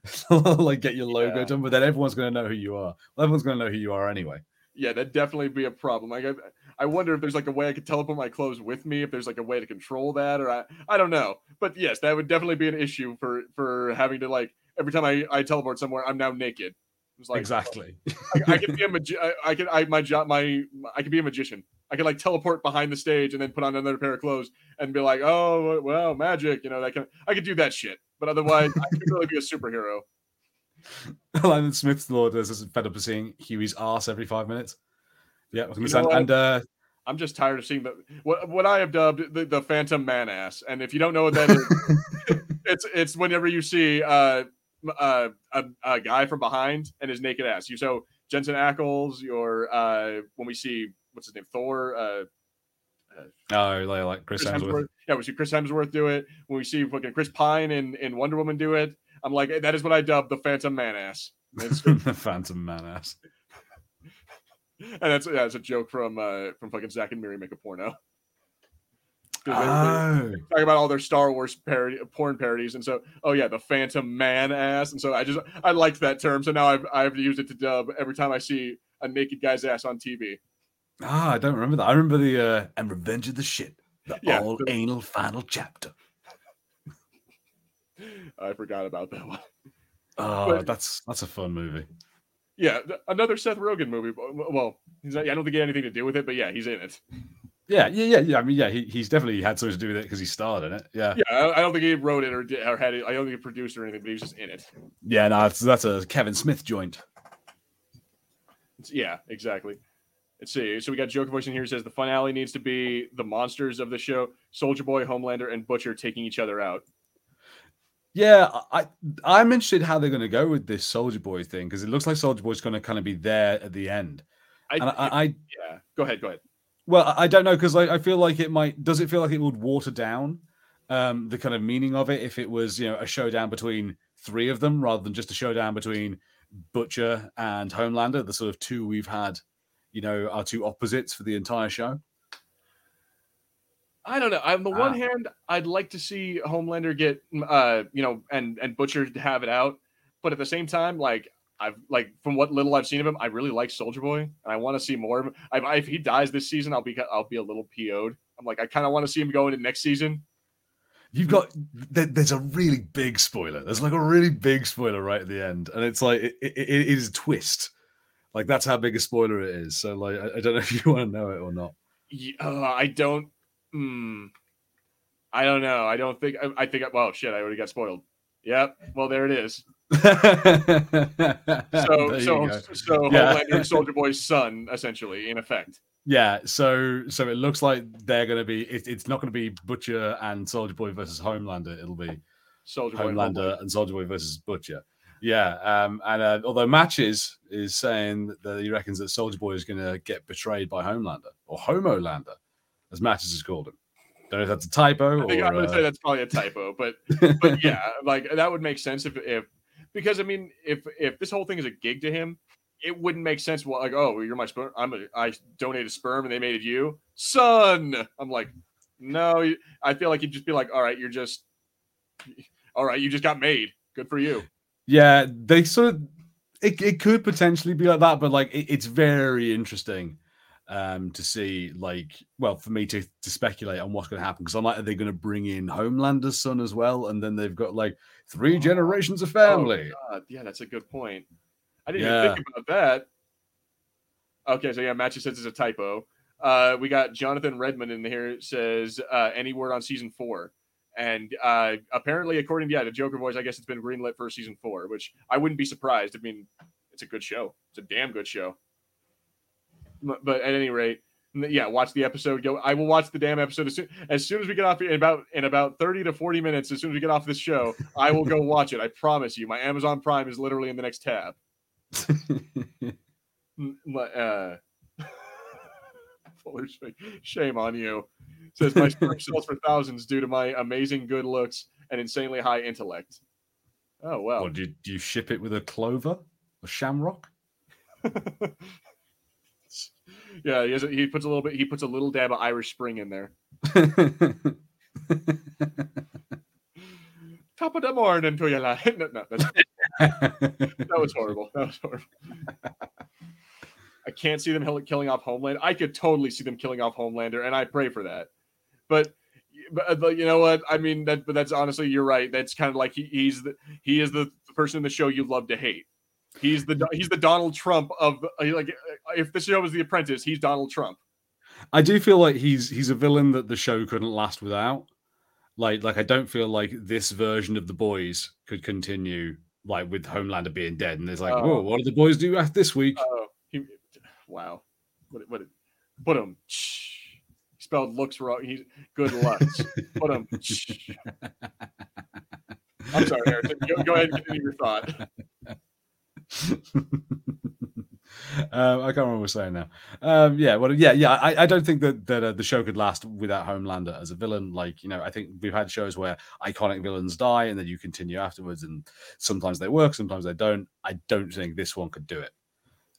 like get your logo yeah. done, but then everyone's gonna know who you are. Well, everyone's gonna know who you are anyway. Yeah, that'd definitely be a problem. Like I, I wonder if there's like a way I could teleport my clothes with me, if there's like a way to control that, or I, I don't know. But yes, that would definitely be an issue for for having to like every time I, I teleport somewhere, I'm now naked. It's like exactly. I, I could be a magi- I, I could I my job my I could be a magician. I could like teleport behind the stage and then put on another pair of clothes and be like, oh well, magic. You know, that can I could do that shit. But otherwise, I could really be a superhero. Alan Smith's Lord is fed up of seeing Hughie's ass every five minutes. Yeah, and uh, I'm just tired of seeing the what what I have dubbed the, the Phantom Man ass. And if you don't know what that is, it's it's whenever you see uh, uh, a, a guy from behind and his naked ass. You so Jensen Ackles, your uh, when we see what's his name, Thor. Uh, oh, like, like Chris, Chris Hemsworth. Hemsworth. Yeah, we see Chris Hemsworth do it. When we see fucking Chris Pine in, in Wonder Woman do it, I'm like, that is what I dub the Phantom Man ass. the Phantom Man ass and that's yeah, it's a joke from uh from fucking Zack and Miri make a porno. Oh. talking about all their Star Wars parody porn parodies, and so oh yeah, the Phantom Man ass, and so I just I liked that term, so now I've I have used it to dub every time I see a naked guy's ass on TV. Ah, I don't remember that. I remember the uh and Revenge of the Shit, the yeah, all the... anal final chapter. I forgot about that one. Oh, but, that's that's a fun movie. Yeah, another Seth Rogen movie. Well, he's not, I don't think he had anything to do with it, but yeah, he's in it. Yeah, yeah, yeah, yeah. I mean, yeah, he, he's definitely had something to do with it because he starred in it. Yeah, yeah. I don't think he wrote it or, did, or had it. I don't think he produced or anything, but he was just in it. Yeah, no, that's, that's a Kevin Smith joint. yeah, exactly. Let's see. So we got Joker voice in here. Says the finale needs to be the monsters of the show: Soldier Boy, Homelander, and Butcher taking each other out. Yeah, I I'm interested how they're going to go with this Soldier Boy thing because it looks like Soldier Boy's going to kind of be there at the end. I, I, I, yeah, go ahead, go ahead. Well, I don't know because I, I feel like it might. Does it feel like it would water down um, the kind of meaning of it if it was you know a showdown between three of them rather than just a showdown between Butcher and Homelander, the sort of two we've had, you know, our two opposites for the entire show. I don't know. On the one hand, I'd like to see Homelander get, uh, you know, and and Butcher to have it out, but at the same time, like I've like from what little I've seen of him, I really like Soldier Boy, and I want to see more of him. I, if he dies this season, I'll be I'll be a little PO'd. I'm like, I kind of want to see him go into next season. You've got there's a really big spoiler. There's like a really big spoiler right at the end, and it's like it, it, it is a twist. Like that's how big a spoiler it is. So like I, I don't know if you want to know it or not. Uh, I don't. Hmm. I don't know. I don't think. I, I think. Well, shit. I already got spoiled. Yep. Well, there it is. so, so, so, yeah. Homelander and Soldier Boy's son, essentially, in effect. Yeah. So, so it looks like they're going to be. It, it's not going to be Butcher and Soldier Boy versus Homelander. It'll be Soldier Boy Homelander and, and Soldier Boy versus Butcher. Yeah. Um, and uh, although Matches is saying that he reckons that Soldier Boy is going to get betrayed by Homelander or Homolander, as Matches has called him. Don't know if that's a typo. I think or, I'm going to uh... say that's probably a typo, but but yeah, like that would make sense if if because I mean if if this whole thing is a gig to him, it wouldn't make sense. Well, like oh, you're my sperm. I'm a I donated sperm and they made it you, son. I'm like, no. I feel like you'd just be like, all right, you're just, all right, you just got made. Good for you. Yeah, they sort of. It, it could potentially be like that, but like it, it's very interesting um, to see, like, well, for me to to speculate on what's going to happen because I'm like, are they going to bring in Homelander's son as well, and then they've got like three oh, generations of family? Oh, yeah, that's a good point. I didn't yeah. even think about that. Okay, so yeah, Matchy says it's a typo. Uh, we got Jonathan Redmond in here says uh, any word on season four. And uh, apparently, according to yeah, the Joker voice, I guess it's been greenlit for season four, which I wouldn't be surprised. I mean, it's a good show. It's a damn good show. But at any rate, yeah, watch the episode. Go. I will watch the damn episode as soon as, soon as we get off in about in about thirty to forty minutes. As soon as we get off this show, I will go watch it. I promise you. My Amazon Prime is literally in the next tab. uh, shame on you. Says my sperm sells for thousands due to my amazing good looks and insanely high intellect. Oh well. Do you, do you ship it with a clover, a shamrock? yeah, he, has a, he puts a little bit. He puts a little dab of Irish Spring in there. Top of the morning to you, lad. No, no, that was horrible. That was horrible. I can't see them killing off Homelander. I could totally see them killing off Homelander, and I pray for that. But, but, uh, but you know what? I mean, that. But that's honestly, you're right. That's kind of like he, he's the he is the person in the show you love to hate. He's the he's the Donald Trump of uh, like uh, if the show was The Apprentice, he's Donald Trump. I do feel like he's he's a villain that the show couldn't last without. Like like I don't feel like this version of the boys could continue like with Homelander being dead. And there's like, oh, what do the boys do this week? Oh, he, wow, what what put him spelled looks wrong. He's good looks. put him. I'm sorry, Harrison. Go, go ahead and continue your thought. um, I can't remember what we're saying now. Um, yeah, well, yeah, yeah. I, I don't think that that uh, the show could last without Homelander as a villain. Like, you know, I think we've had shows where iconic villains die and then you continue afterwards, and sometimes they work, sometimes they don't. I don't think this one could do it.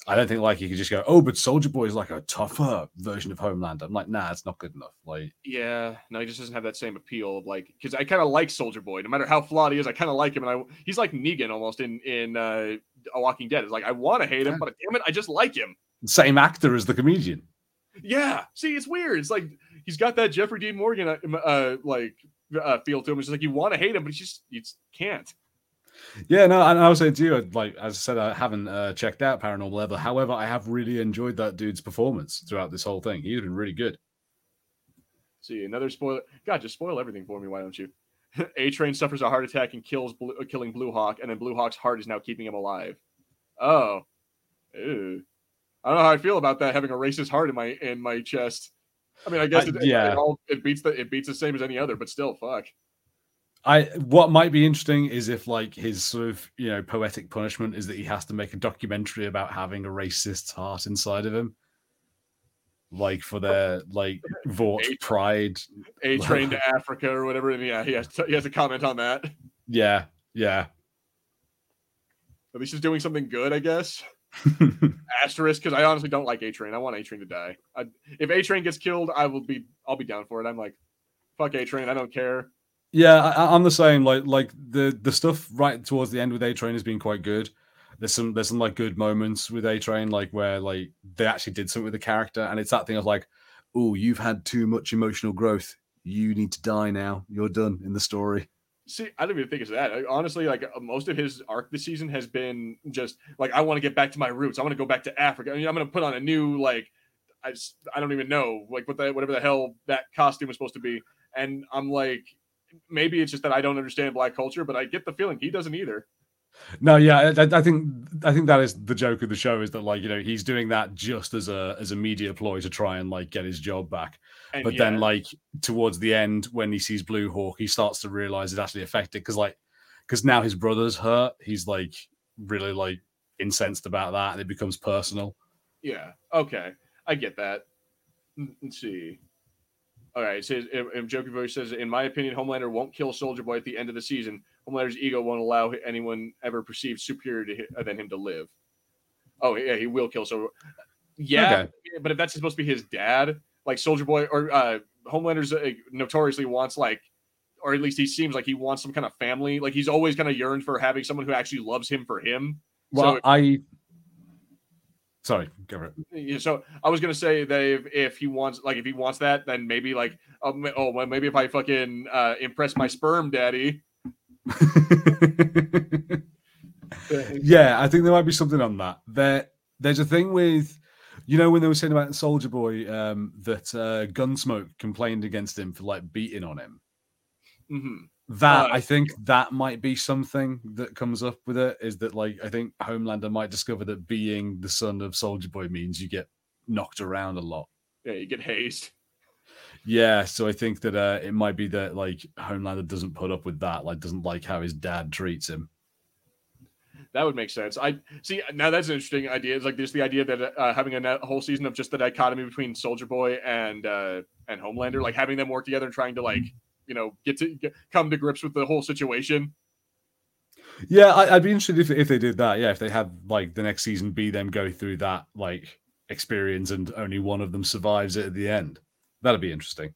I don't think like you could just go, oh, but Soldier Boy is like a tougher version of Homelander. I'm like, nah, it's not good enough. Like, yeah, no, he just doesn't have that same appeal of like, because I kind of like Soldier Boy, no matter how flawed he is, I kind of like him, and I he's like Negan almost in in uh, A Walking Dead. It's like I want to hate him, yeah. but damn it, I just like him. Same actor as the comedian. Yeah, see, it's weird. It's like he's got that Jeffrey Dean Morgan uh, uh like uh, feel to him. It's just like you want to hate him, but you just you just can't. Yeah, no, and I was saying to you, like as I said, I haven't uh, checked out Paranormal ever. However, I have really enjoyed that dude's performance throughout this whole thing. He's been really good. See, another spoiler. God, just spoil everything for me. Why don't you? a Train suffers a heart attack and kills, Blue, uh, killing Blue Hawk, and then Blue Hawk's heart is now keeping him alive. Oh, Ew. I don't know how I feel about that. Having a racist heart in my in my chest. I mean, I guess it, yeah, it, it, all, it beats the it beats the same as any other, but still, fuck. I what might be interesting is if like his sort of you know poetic punishment is that he has to make a documentary about having a racist heart inside of him, like for their like Vought pride, a train to Africa or whatever. And yeah, he has to, he has to comment on that. Yeah, yeah. At least he's doing something good, I guess. Asterisk, because I honestly don't like A Train. I want A Train to die. I, if A Train gets killed, I will be I'll be down for it. I'm like, fuck A Train. I don't care. Yeah, I, am the same. Like like the the stuff right towards the end with A Train has been quite good. there's some there's some like good moments with A Train, like where like they actually did something with the character, and it's that thing of like, oh, you've had too much emotional growth. You need to die now. You're done in the story. See, I don't even think it's that. I- honestly, like uh, most of his arc this season has been just like I want to get back to my roots. I want to go back to Africa. I mean, I'm going to put on a new like I just, I don't even know like what the whatever the hell that costume was supposed to be. And I'm like, maybe it's just that I don't understand black culture, but I get the feeling he doesn't either. No, yeah, I, I think I think that is the joke of the show is that like you know he's doing that just as a as a media ploy to try and like get his job back. And But yeah, then like towards the end when he sees Blue Hawk, he starts to realize it's actually affected because like because now his brother's hurt, he's like really like incensed about that, and it becomes personal. yeah, okay, I get that. Let's see. All right, it says and- and Joker Voice says, in my opinion, Homelander won't kill Soldier Boy at the end of the season. Homelander's ego won't allow anyone ever perceived superior to hi- than him to live. Oh yeah, he will kill Soldier. Yeah, Okay. but if that's supposed to be his dad, like Soldier Boy or uh, Homelander's uh, notoriously wants like, or at least he seems like he wants some kind of family. Like he's always kind of yearned for having someone who actually loves him for him. Well, So- I sorry, go for it. Yeah, so I was gonna say that if, if he wants like if he wants that, then maybe like um, oh well, maybe if I fucking uh, impress my sperm daddy. yeah, I think there might be something on that. There, there's a thing with, you know, when they were saying about Soldier Boy um, that uh, Gunsmoke complained against him for like beating on him. Mhm. That I think that might be something that comes up with it. Is that like I think Homelander might discover that being the son of Soldier Boy means you get knocked around a lot. Yeah, you get hazed. Yeah, so I think that uh, it might be that like Homelander doesn't put up with that, like doesn't like how his dad treats him. That would make sense. I see now. That's an interesting idea. It's like just the idea that uh, having a whole season of just the dichotomy between Soldier Boy and uh, and Homelander, like having them work together and trying to like you know get to get, come to grips with the whole situation. Yeah, I, I'd be interested if if they did that. Yeah, if they had like the next season be them go through that like experience and only one of them survives it at the end. That'd be interesting.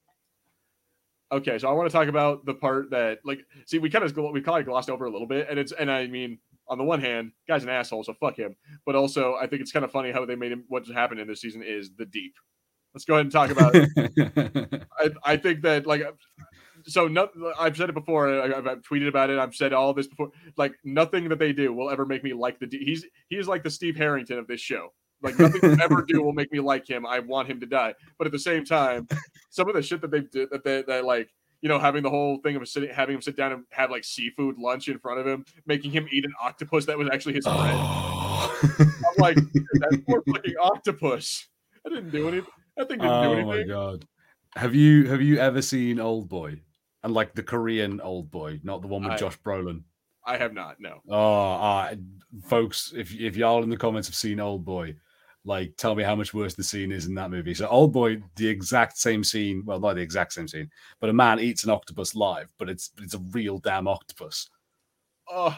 Okay, so I want to talk about the part that like see we kind of we kind of glossed over a little bit, and it's and I mean on the one hand, guy's an asshole, so fuck him. But also, I think it's kind of funny how they made him. What happened in this season is the deep. Let's go ahead and talk about. I, I think that like so I've said it before. I- I've, I've tweeted about it. I've said all this before. Like nothing that they do will ever make me like the. D- he's he is like the Steve Harrington of this show. Like nothing they ever do will make me like him. I want him to die. But at the same time, some of the shit that they did that they that like you know having the whole thing of sitting having him sit down and have like seafood lunch in front of him, making him eat an octopus that was actually his friend. oh. I'm like "Dude, that poor fucking octopus. I didn't do anything. That thing didn't do oh anything. my god. Have you have you ever seen Old Boy? And like the Korean Old Boy, not the one with I- Josh Brolin. I have not. No. Oh, uh, folks, if if y'all in the comments have seen Old Boy, like tell me how much worse the scene is in that movie. So Old Boy, the exact same scene, well, not the exact same scene, but a man eats an octopus live, but it's it's a real damn octopus. Oh,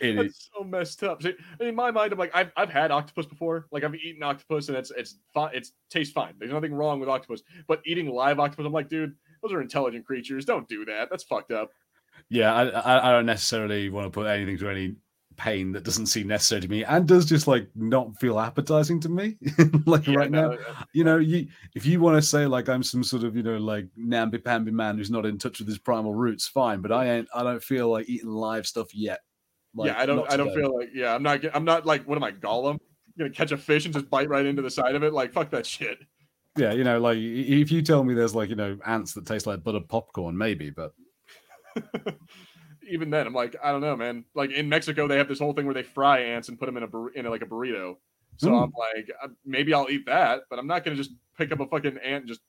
It is That's so messed up. See, in my mind, I'm like, I've, I've had octopus before. Like I've eaten octopus and it's it's fine. It's tastes fine. There's nothing wrong with octopus. But eating live octopus, I'm like, dude, those are intelligent creatures. Don't do that. That's fucked up. yeah, I, I I don't necessarily want to put anything to any pain that doesn't seem necessary to me and does just like not feel appetizing to me. like Yeah, right no, now, uh, you know, you if you want to say like I'm some sort of you know like namby pamby man who's not in touch with his primal roots, fine. But I ain't. I don't feel like eating live stuff yet. Like, yeah, I don't. I don't feel like. Yeah, I'm not. I'm not like. What am I, Gollum? gonna catch a fish and just bite right into the side of it? Like fuck that shit. Yeah, you know, like if you tell me there's like you know ants that taste like buttered popcorn, maybe, but Even then, I'm like, I don't know, man. Like in Mexico, they have this whole thing where they fry ants and put them in a bur- in a, like a burrito. So Mm. I'm like, uh, maybe I'll eat that, but I'm not gonna just pick up a fucking ant and just.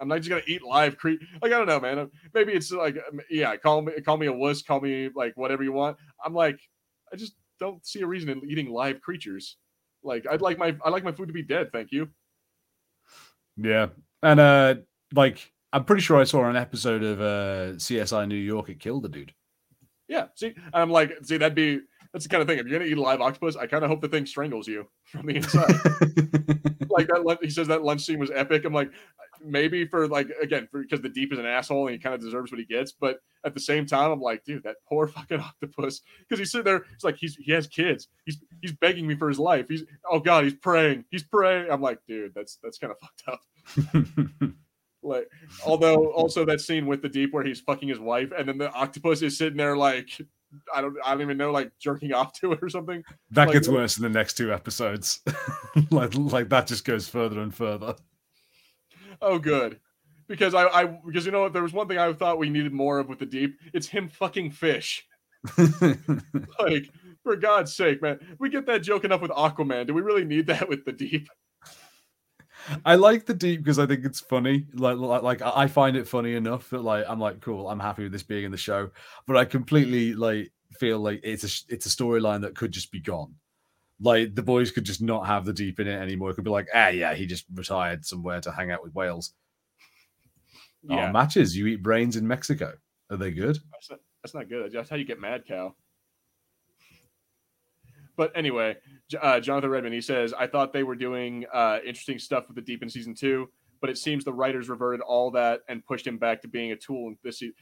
I'm not just gonna eat live cre Like I don't know, man. Maybe it's like, um, yeah, call me call me a wuss, call me like whatever you want. I'm like, I just don't see a reason in eating live creatures. Like I'd like my I like my food to be dead. Thank you. Yeah, and uh, like I'm pretty sure I saw an episode of uh CSI New York. It killed a dude. Yeah. See, and I'm like, see, that'd be that's the kind of thing. If you're gonna eat a live octopus, I kind of hope the thing strangles you from the inside. like that he says that lunch scene was epic. I'm like, maybe for like again because the deep is an asshole and he kind of deserves what he gets. But at the same time, I'm like, dude, that poor fucking octopus because he's sitting there. It's like he's he has kids. He's he's begging me for his life. He's oh god, he's praying. He's praying. I'm like, dude, that's that's kind of fucked up. like, although also that scene with the deep where he's fucking his wife and then the octopus is sitting there like I don't I don't even know like jerking off to it or something. That Like, gets worse in the next two episodes. like, like that just goes further and further. Oh, good. Because I, I, because you know what? There was one thing I thought we needed more of with the deep. It's him fucking fish. Like, for God's sake, man, we get that joke enough with Aquaman. Do we really need that with the deep? I like the deep because I think it's funny. Like, like, like I find it funny enough that like I'm like, cool, I'm happy with this being in the show. But I completely like feel like it's a it's a storyline that could just be gone. Like the boys could just not have the deep in it anymore. It could be like, ah, yeah, he just retired somewhere to hang out with whales. Yeah, Oh, matches. You eat brains in Mexico. Are they good? that's, not, that's not good. That's how you get mad cow. But anyway, uh, Jonathan Redmond, he says, I thought they were doing uh, interesting stuff with the deep in season two, but it seems the writers reverted all that and pushed him back to being a tool in this season.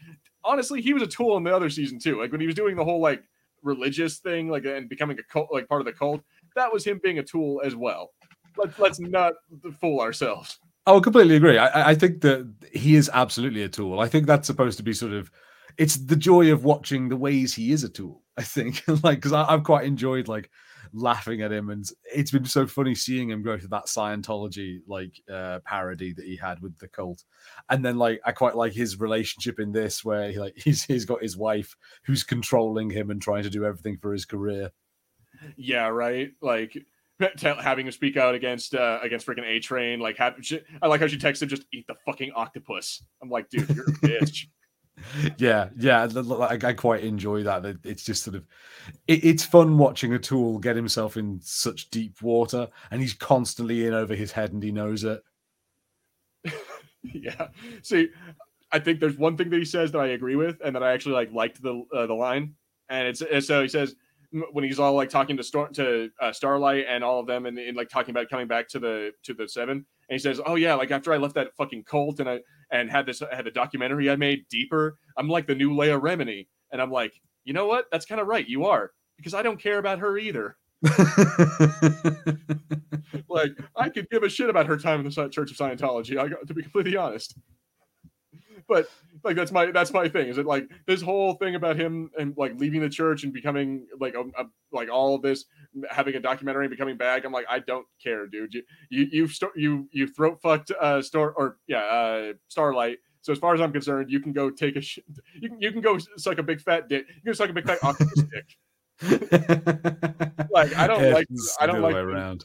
Honestly, he was a tool in the other season too. Like when he was doing the whole like religious thing, like and becoming a cult, like part of the cult, that was him being a tool as well. Let's let's not fool ourselves. Oh, I completely agree. I, I- I think that he is absolutely a tool. I think that's supposed to be sort of it's the joy of watching the ways he is a tool. I think, like, because I've quite enjoyed like laughing at him, and it's been so funny seeing him go through that Scientology like uh, parody that he had with the cult, and then like I quite like his relationship in this, where he like he's he's got his wife who's controlling him and trying to do everything for his career. Yeah, right. Like having him speak out against uh against freaking A Train. Like, have, she, I like how she texted, "Just eat the fucking octopus." I'm like, dude, you're a bitch. Yeah yeah I quite enjoy that it's just sort of it, it's fun watching a tool get himself in such deep water and he's constantly in over his head and he knows it yeah. See, I think there's one thing that he says that I agree with, and that I actually like liked the uh, the line, and it's, it's so he says when he's all like talking to to uh, Starlight and all of them, and, and like talking about coming back to the to the seven, and he says, "Oh yeah, like after I left that fucking cult and I and had this had the documentary I made deeper, I'm like the new Leah Remini," and I'm like, you know what? That's kind of right. You are because I don't care about her either. like I could give a shit about her time in the Church of Scientology. I got to be completely honest. But like that's my that's my thing. Is it like this whole thing about him and like leaving the church and becoming like a, a- like all of this, having a documentary and becoming bad? I'm like I don't care, dude. You you you sto- you you throat fucked uh star or yeah uh Starlight. So as far as I'm concerned, you can go take a shit. You can you can go suck a big fat dick. You can suck a big fat octopus dick. Like, I don't like- I don't like way around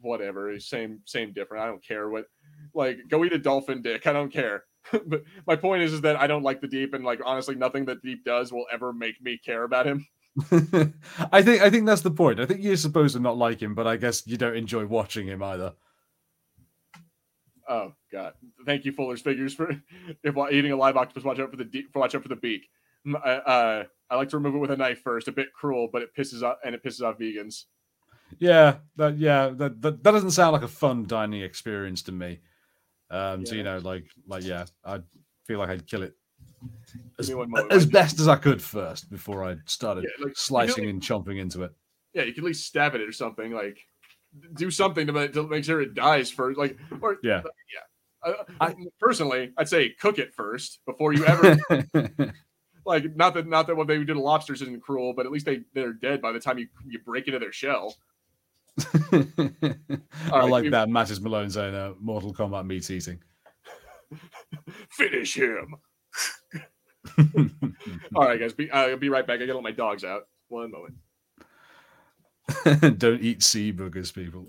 whatever same same different i don't care what like go eat a dolphin dick i don't care but my point is is that i don't like the deep and like honestly nothing that deep does will ever make me care about him I think I think that's the point. I think you're supposed to not like him, but I guess you don't enjoy watching him either. oh god thank you fuller's figures for if while eating a live octopus watch out for the deep watch out for the beak uh, uh, i like to remove it with a knife first a bit cruel but it pisses off and it pisses off vegans Yeah, that yeah, that, that that doesn't sound like a fun dining experience to me. Um, so you know, like like yeah, I feel like I'd kill it as, me one moment, as best as I could first before I started Yeah, like, you slicing know- and chomping into it. yeah you can at least stab at it or something like do something to make, to make sure it dies first like or Yeah. yeah uh, I- personally i'd say cook it first before you ever like not that not that what they did to lobsters isn't cruel, but at least they they're dead by the time you you break into their shell. I like you- that. Matches Malone saying uh, Mortal Kombat meat eating. Finish him. All right, guys, be, uh, I'll be right back. I gotta let my dogs out. One moment. Don't eat sea boogers, people.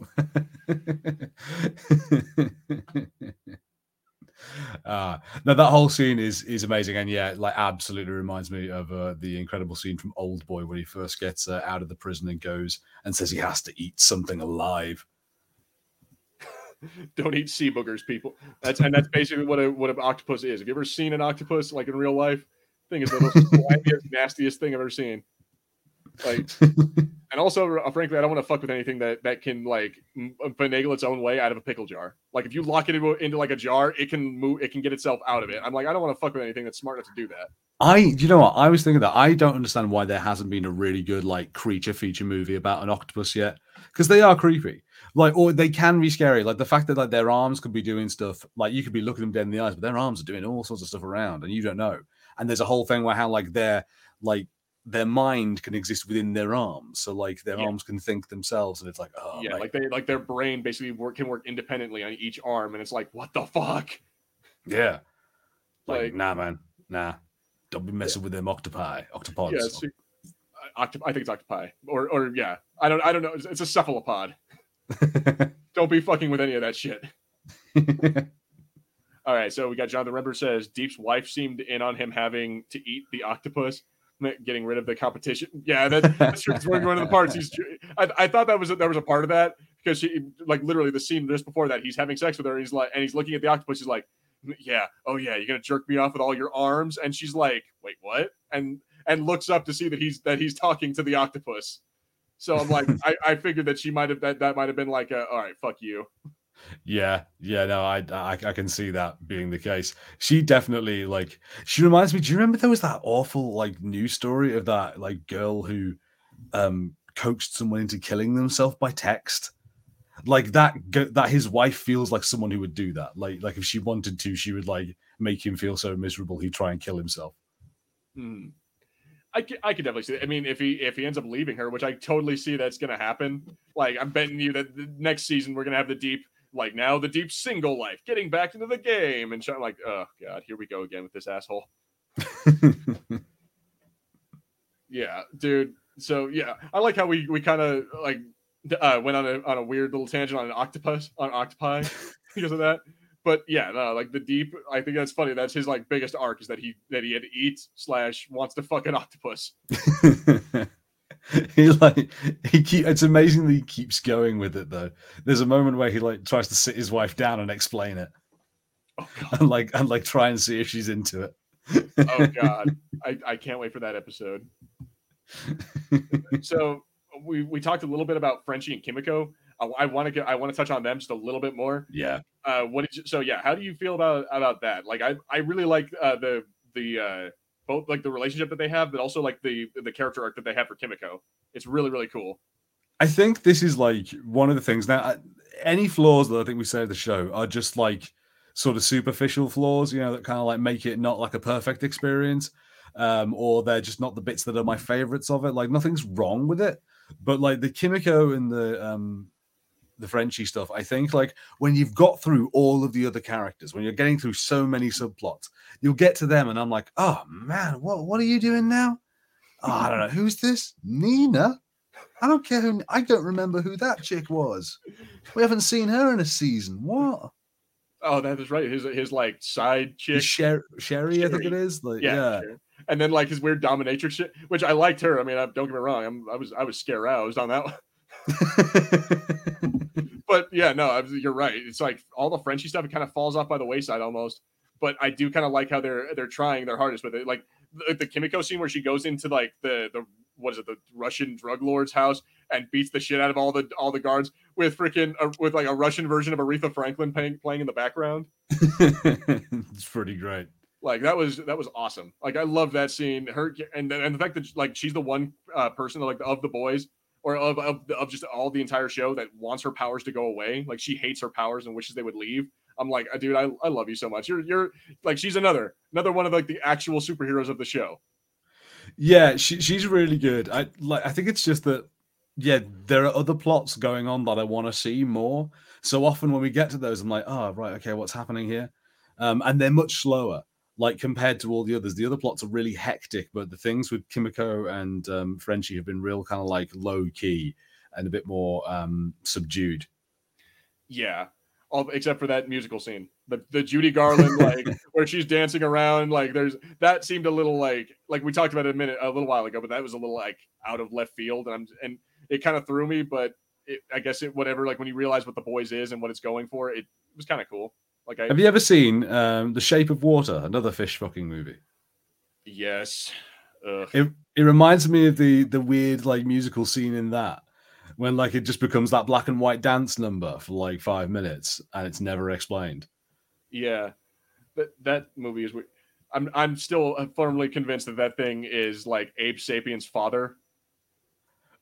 Uh no that whole scene is is amazing and yeah like absolutely reminds me of uh, the incredible scene from old boy when he first gets uh, out of the prison and goes and says he has to eat something alive Don't eat sea boogers, people. That's and that's basically what a what an octopus is. Have you ever seen an octopus like in real life? Thing is the most nastiest thing I've ever seen. Like, and also, uh, frankly, I don't want to fuck with anything that that can like m- finagle its own way out of a pickle jar. Like, if you lock it into, into like a jar, it can move, it can get itself out of it. I'm like, I don't want to fuck with anything that's smart enough to do that. I, you know what? I was thinking that I don't understand why there hasn't been a really good like creature feature movie about an octopus yet, because they are creepy. Like, or they can be scary. Like the fact that like their arms could be doing stuff. Like you could be looking them dead in the eyes, but their arms are doing all sorts of stuff around, and you don't know. And there's a whole thing where how like they're like their mind can exist within their arms, so like their Yeah. arms can think themselves, and it's like, oh, yeah, mate. like they like their brain basically work can work independently on each arm, and it's like, what the fuck? yeah, like, Like, nah, man, nah, don't be messing with them octopi, octopods. yeah, uh, octop- I think it's octopi, or or yeah, I don't I don't know. It's, it's a cephalopod. Don't be fucking with any of that shit. All right, so we got Jonathan Redmond says Deep's wife seemed in on him having to eat the octopus, getting rid of the competition. Yeah, that, that's true. It's one of the parts. He's, I, I thought that was a, there was a part of that because she like literally the scene just before that he's having sex with her. And he's like, and he's looking at the octopus. He's like, yeah, oh yeah, you're gonna jerk me off with all your arms, and she's like, wait, what? And and looks up to see that he's that he's talking to the octopus. So I'm like, I, I figured that she might have that that might have been like, a, all right, fuck you. Yeah, yeah, no, I, I I can see that being the case. She definitely like she reminds me. Do you remember there was that awful like news story of that like girl who um coaxed someone into killing themselves by text? Like that that his wife feels like someone who would do that. Like like if she wanted to, she would like make him feel so miserable he'd try and kill himself. Hmm. I I could definitely see. That. I mean, if he if he ends up leaving her, which I totally see that's gonna happen. Like I'm betting you that the next season we're gonna have the deep like now the deep single life, getting back into the game, and I'm like, oh god, here we go again with this asshole. Yeah, dude. So yeah, I like how we we kind of like uh, went on a on a weird little tangent on an octopus on octopi because of that. But yeah, no, like the deep. I think that's funny. That's his like biggest arc is that he that he had to eat slash wants to fuck an octopus. he like he keep it's amazing that he keeps going with it though. There's a moment where he like tries to sit his wife down and explain it. Oh god. and like and like try and see if she's into it. Oh god. I, I can't wait for that episode. So we we talked a little bit about Frenchie and Kimiko. I, I want to get I want to touch on them just a little bit more. yeah. Uh, what did you, so yeah? How do you feel about about that? Like I I really like uh, the the uh, both like the relationship that they have, but also like the the character arc that they have for Kimiko. It's really really cool. I think this is like one of the things now. Any flaws that I think we say of the show are just like sort of superficial flaws, you know, that kind of like make it not like a perfect experience, um, or they're just not the bits that are my favorites of it. Like nothing's wrong with it, but like the Kimiko and the um, the Frenchie stuff, I think like when you've got through all of the other characters, when you're getting through so many subplots, you'll get to them, and I'm like, oh man, what what are you doing now? Oh, I don't know who's this Nina. I don't care who. I don't remember who that chick was. We haven't seen her in a season. What? Oh, that is right. His his like side chick. Sher- Sherry, I think it is. Like, yeah, yeah. sure. and then like his weird dominatrix shit, which I liked her. I mean, I, don't get me wrong. I'm, I was I was scared aroused on that one. but yeah, no, you're right. It's like all the Frenchie stuff. It kind of falls off by the wayside almost. But I do kind of like how they're they're trying their hardest with it. Like the, the Kimiko scene where she goes into like the the what is it the Russian drug lord's house and beats the shit out of all the all the guards with freaking uh, with like a Russian version of Aretha Franklin playing playing in the background. it's pretty great. Like that was that was awesome. Like I love that scene. Her and and the fact that like she's the one uh, person like of the boys or of, of of just all the entire show that wants her powers to go away. Like she hates her powers and wishes they would leave. I'm like, dude, I, I love you so much. You're you're like she's another another one of like the actual superheroes of the show. Yeah, she, she's really good. I like. I think it's just that. Yeah, there are other plots going on that I want to see more. So often when we get to those, I'm like, oh right, okay, what's happening here? Um, and they're much slower, like compared to all the others. The other plots are really hectic, but the things with Kimiko and um, Frenchie have been real kind of like low key and a bit more um, subdued. Yeah. All except for that musical scene. The the Judy Garland like where she's dancing around like there's that seemed a little like like we talked about it a minute a little while ago but that was a little like out of left field and I'm and it kind of threw me but it, I guess it whatever like when you realize what the boys is and what it's going for it was kind of cool. Like I Have you ever seen um, The Shape of Water, another fish fucking movie? yes. Ugh. It It reminds me of the the weird like musical scene in that when like it just becomes that black and white dance number for like five minutes and it's never explained. Yeah, that that movie is. I'm I'm still firmly convinced that that thing is like Abe Sapien's father.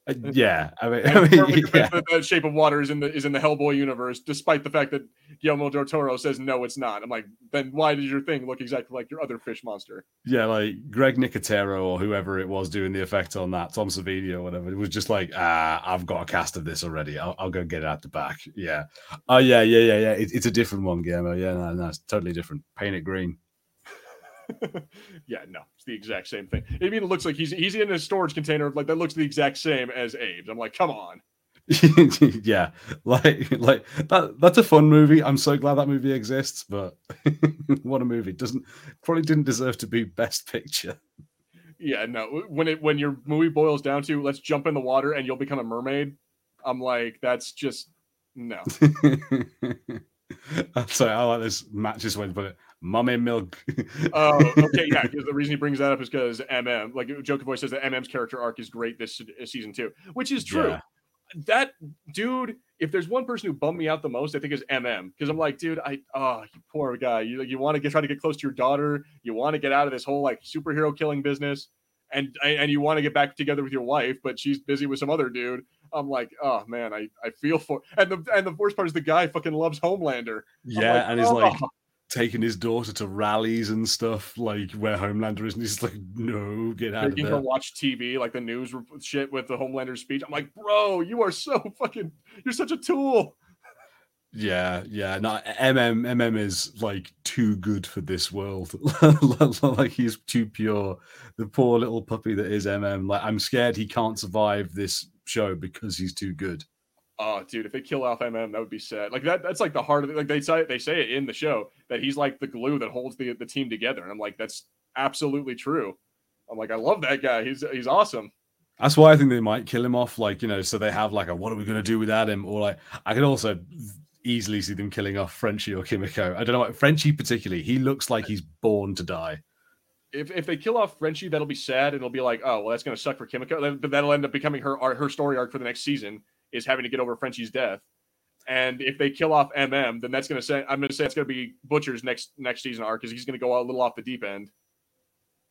Uh, yeah, I mean, I mean yeah. that, that Shape of Water is in the is in the Hellboy universe, despite the fact that Guillermo del Toro says no, it's not. I'm like, then why does your thing look exactly like your other fish monster? Yeah, like Greg Nicotero or whoever it was doing the effect on that, Tom Savini or whatever. It was just like, ah, I've got a cast of this already. I'll, I'll go get it out the back. Yeah. Oh yeah, yeah, yeah, yeah. It, it's a different one, Guillermo. Yeah, no, no, it's totally different. Paint it green. yeah, no, it's the exact same thing. It even looks like he's he's in a storage container like that looks the exact same as Abe's. I'm like, come on. yeah, like like that. That's a fun movie. I'm so glad that movie exists. But what a movie! Doesn't probably didn't deserve to be Best Picture. Yeah, no. When it when your movie boils down to let's jump in the water and you'll become a mermaid, I'm like, that's just no. Sorry, I like this matches went, but mummy milk. oh, okay, yeah. Because the reason he brings that up is because MM, like Joker Voice says that MM's character arc is great this season too, which is true. Yeah. That dude, if there's one person who bummed me out the most, I think is MM. Because I'm like, dude, I oh, you poor guy. You you want to get try to get close to your daughter. You want to get out of this whole like superhero killing business, and and you want to get back together with your wife, but she's busy with some other dude. I'm like, oh man, I, I feel for and the and the worst part is the guy fucking loves Homelander. Yeah, like, and he's oh. like taking his daughter to rallies and stuff, like where Homelander is, and he's like, "No, get out Making of there." her watch TV, like the news shit with the Homelander speech. I'm like, bro, you are so fucking, you're such a tool. Yeah, yeah. No, MM MM is like too good for this world. like he's too pure. The poor little puppy that is MM. Like I'm scared he can't survive this show because he's too good. Oh, dude, if they kill off MM, that would be sad. Like that, that's like the heart of it. Like they say, they say it in the show that he's like the glue that holds the the team together. And I'm like, that's absolutely true. I'm like, I love that guy. He's he's awesome. That's why I think they might kill him off. Like you know, so they have like a what are we going to do without him? Or like I could also easily see them killing off Frenchie or Kimiko. I don't know what Frenchie particularly. He looks like he's born to die. If, if they kill off Frenchie, that'll be sad. And it'll be like, oh well, that's going to suck for Kimiko. But that'll end up becoming her her story arc for the next season is having to get over Frenchie's death. And if they kill off MM, then that's going to say I'm going to say it's going to be Butcher's next next season arc because he's going to go a little off the deep end.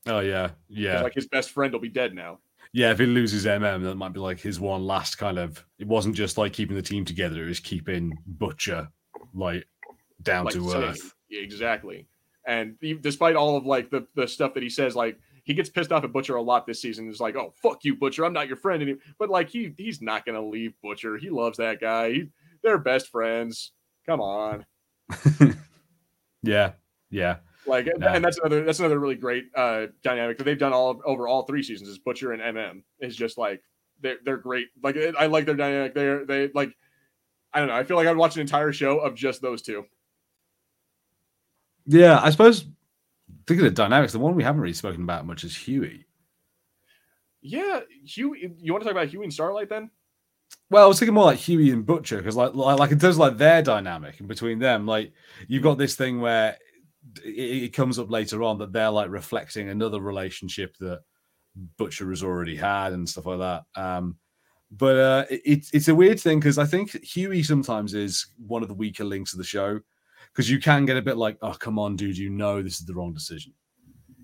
Oh yeah, yeah. Like his best friend will be dead now. Yeah, if he loses MM, that might be like his one last kind of. It wasn't just like keeping the team together; it was keeping Butcher like down like, to earth. exactly. And he, despite all of like the the stuff that he says, like he gets pissed off at Butcher a lot this season. He's like, "Oh fuck you, Butcher! I'm not your friend anymore." But like he he's not gonna leave Butcher. He loves that guy. He, they're best friends. Come on. yeah, yeah. Like, and that's another that's another really great uh, dynamic that they've done all over all three seasons. Is Butcher and MM is just like they're they're great. Like I like their dynamic. They're they like I don't know. I feel like I'd watch an entire show of just those two. Yeah, I suppose think of the dynamics, the one we haven't really spoken about much is Hughie. Yeah, Hughie. You want to talk about Hughie and Starlight then? Well, I was thinking more like Hughie and Butcher because, like, like, like in terms of like their dynamic and between them, like you've got this thing where it, it, comes up later on that they're like reflecting another relationship that Butcher has already had and stuff like that. Um, but uh, it, it's a weird thing because I think Hughie sometimes is one of the weaker links of the show because you can get a bit like, oh come on, dude, you know this is the wrong decision.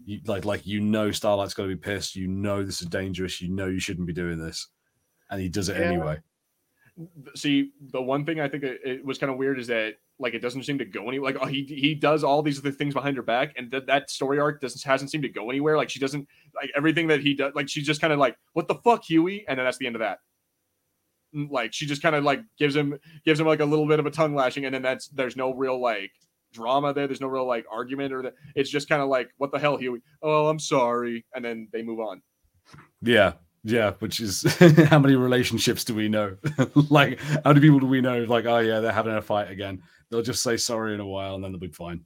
You, like like you know Starlight's got to be pissed. You know this is dangerous. You know you shouldn't be doing this, and he does it yeah. anyway. See, the one thing I think it, was kind of weird is that like it doesn't seem to go anywhere. Like oh, he he does all these other things behind her back, and that that story arc doesn't hasn't seemed to go anywhere. Like she doesn't like everything that he does. Like she's just kind of like, what the fuck, Hughie, and then that's the end of that mm, like she just kind of like gives him gives him like a little bit of a tongue lashing and then that's there's no real like drama there there's no real like argument or that it's just kind of like what the hell Hughie? oh I'm sorry and then they move on yeah yeah which is how many relationships do we know? Like how many people do we know like oh yeah they're having a fight again. They'll just say sorry in a while and then they'll be fine.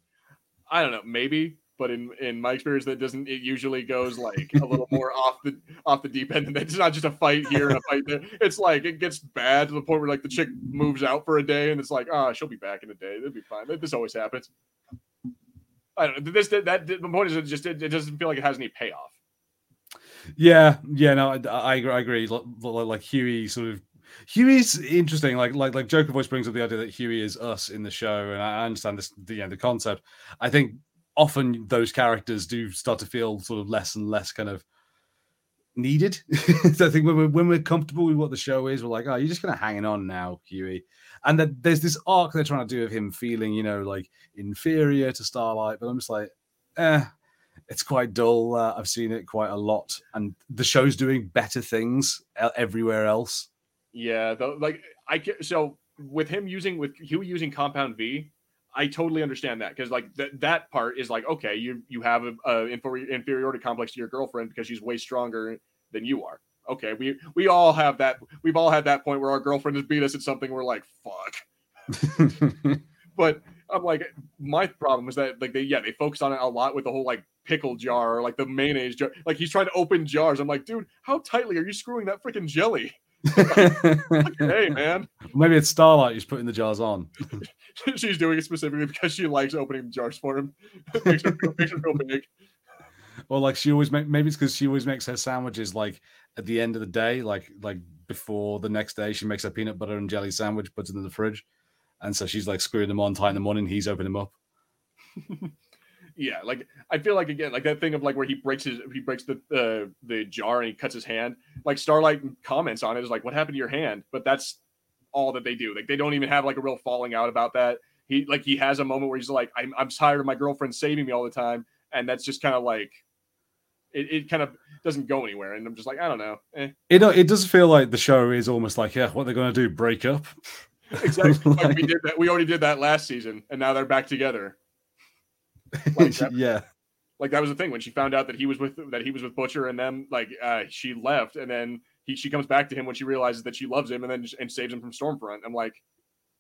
I don't know maybe but in in my experience that doesn't it usually goes like a little more off the off the deep end and it's not just a fight here and a fight there. It's like it gets bad to the point where like the chick moves out for a day and it's like ah oh, she'll be back in a day. It'll be fine. This always happens. I don't know this that, that the point is it just it, it doesn't feel like it has any payoff Yeah, yeah, no, I, I agree. I agree. Like, like Hughie, sort of. Hughie's interesting. Like, like, like Joker voice brings up the idea that Hughie is us in the show, and I understand this, the, you know, the concept. I think often those characters do start to feel sort of less and less kind of needed. So I think when we're when we're comfortable with what the show is, we're like, oh, you're just kind of hanging on now, Hughie. And that there's this arc they're trying to do of him feeling, you know, like inferior to Starlight. But I'm just like, eh, it's quite dull. Uh, I've seen it quite a lot, and the show's doing better things everywhere else. Yeah, the, like I get so with him using with Hughie using Compound V, I totally understand that because like that that part is like okay, you you have a, a inferiority complex to your girlfriend because she's way stronger than you are. Okay, we we all have that. We've all had that point where our girlfriend has beat us at something. We're like, fuck. but I'm like, my problem is that like they yeah they focus on it a lot with the whole like pickle jar or like the mayonnaise jar. Like he's trying to open jars. I'm like, dude, how tightly are you screwing that freaking jelly? like, hey man. Maybe it's Starlight who's putting the jars on. she's doing it specifically because she likes opening jars for him. makes, her, makes her feel big. Or like she always make maybe it's because she always makes her sandwiches like at the end of the day, like like before the next day, she makes a peanut butter and jelly sandwich, puts it in the fridge, and so she's like screwing them on tight in the morning. He's opening them up. yeah, like I feel like again, like that thing of like where he breaks his he breaks the uh, the jar and he cuts his hand. Like Starlight comments on it is like, "What happened to your hand?" But that's all that they do. Like they don't even have like a real falling out about that. He like he has a moment where he's like, I'm, I'm tired of my girlfriend saving me all the time. And that's just kind of like it, it kind of doesn't go anywhere. And I'm just like, I don't know. Eh. It it does feel like the show is almost like, yeah, what they're gonna do, break up. exactly. like, like we did that. We already did that last season, and now they're back together. Like that, yeah. Like that was the thing when she found out that he was with that he was with Butcher and them, like uh she left and then he she comes back to him when she realizes that she loves him and then and saves him from Stormfront. I'm like,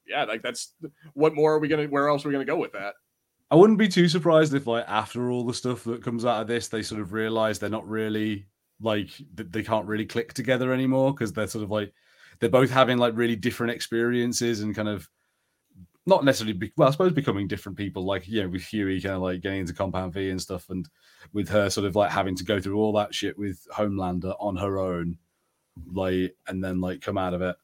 yeah, like that's what more are we gonna? Where else are we gonna go with that? I wouldn't be too surprised if, like, after all the stuff that comes out of this, they sort of realize they're not really like they can't really click together anymore because they're sort of like they're both having like really different experiences and kind of not necessarily be, well, I suppose becoming different people. Like you know, with Hughie kind of like getting into Compound V and stuff, and with her sort of like having to go through all that shit with Homelander on her own like and then like come out of it.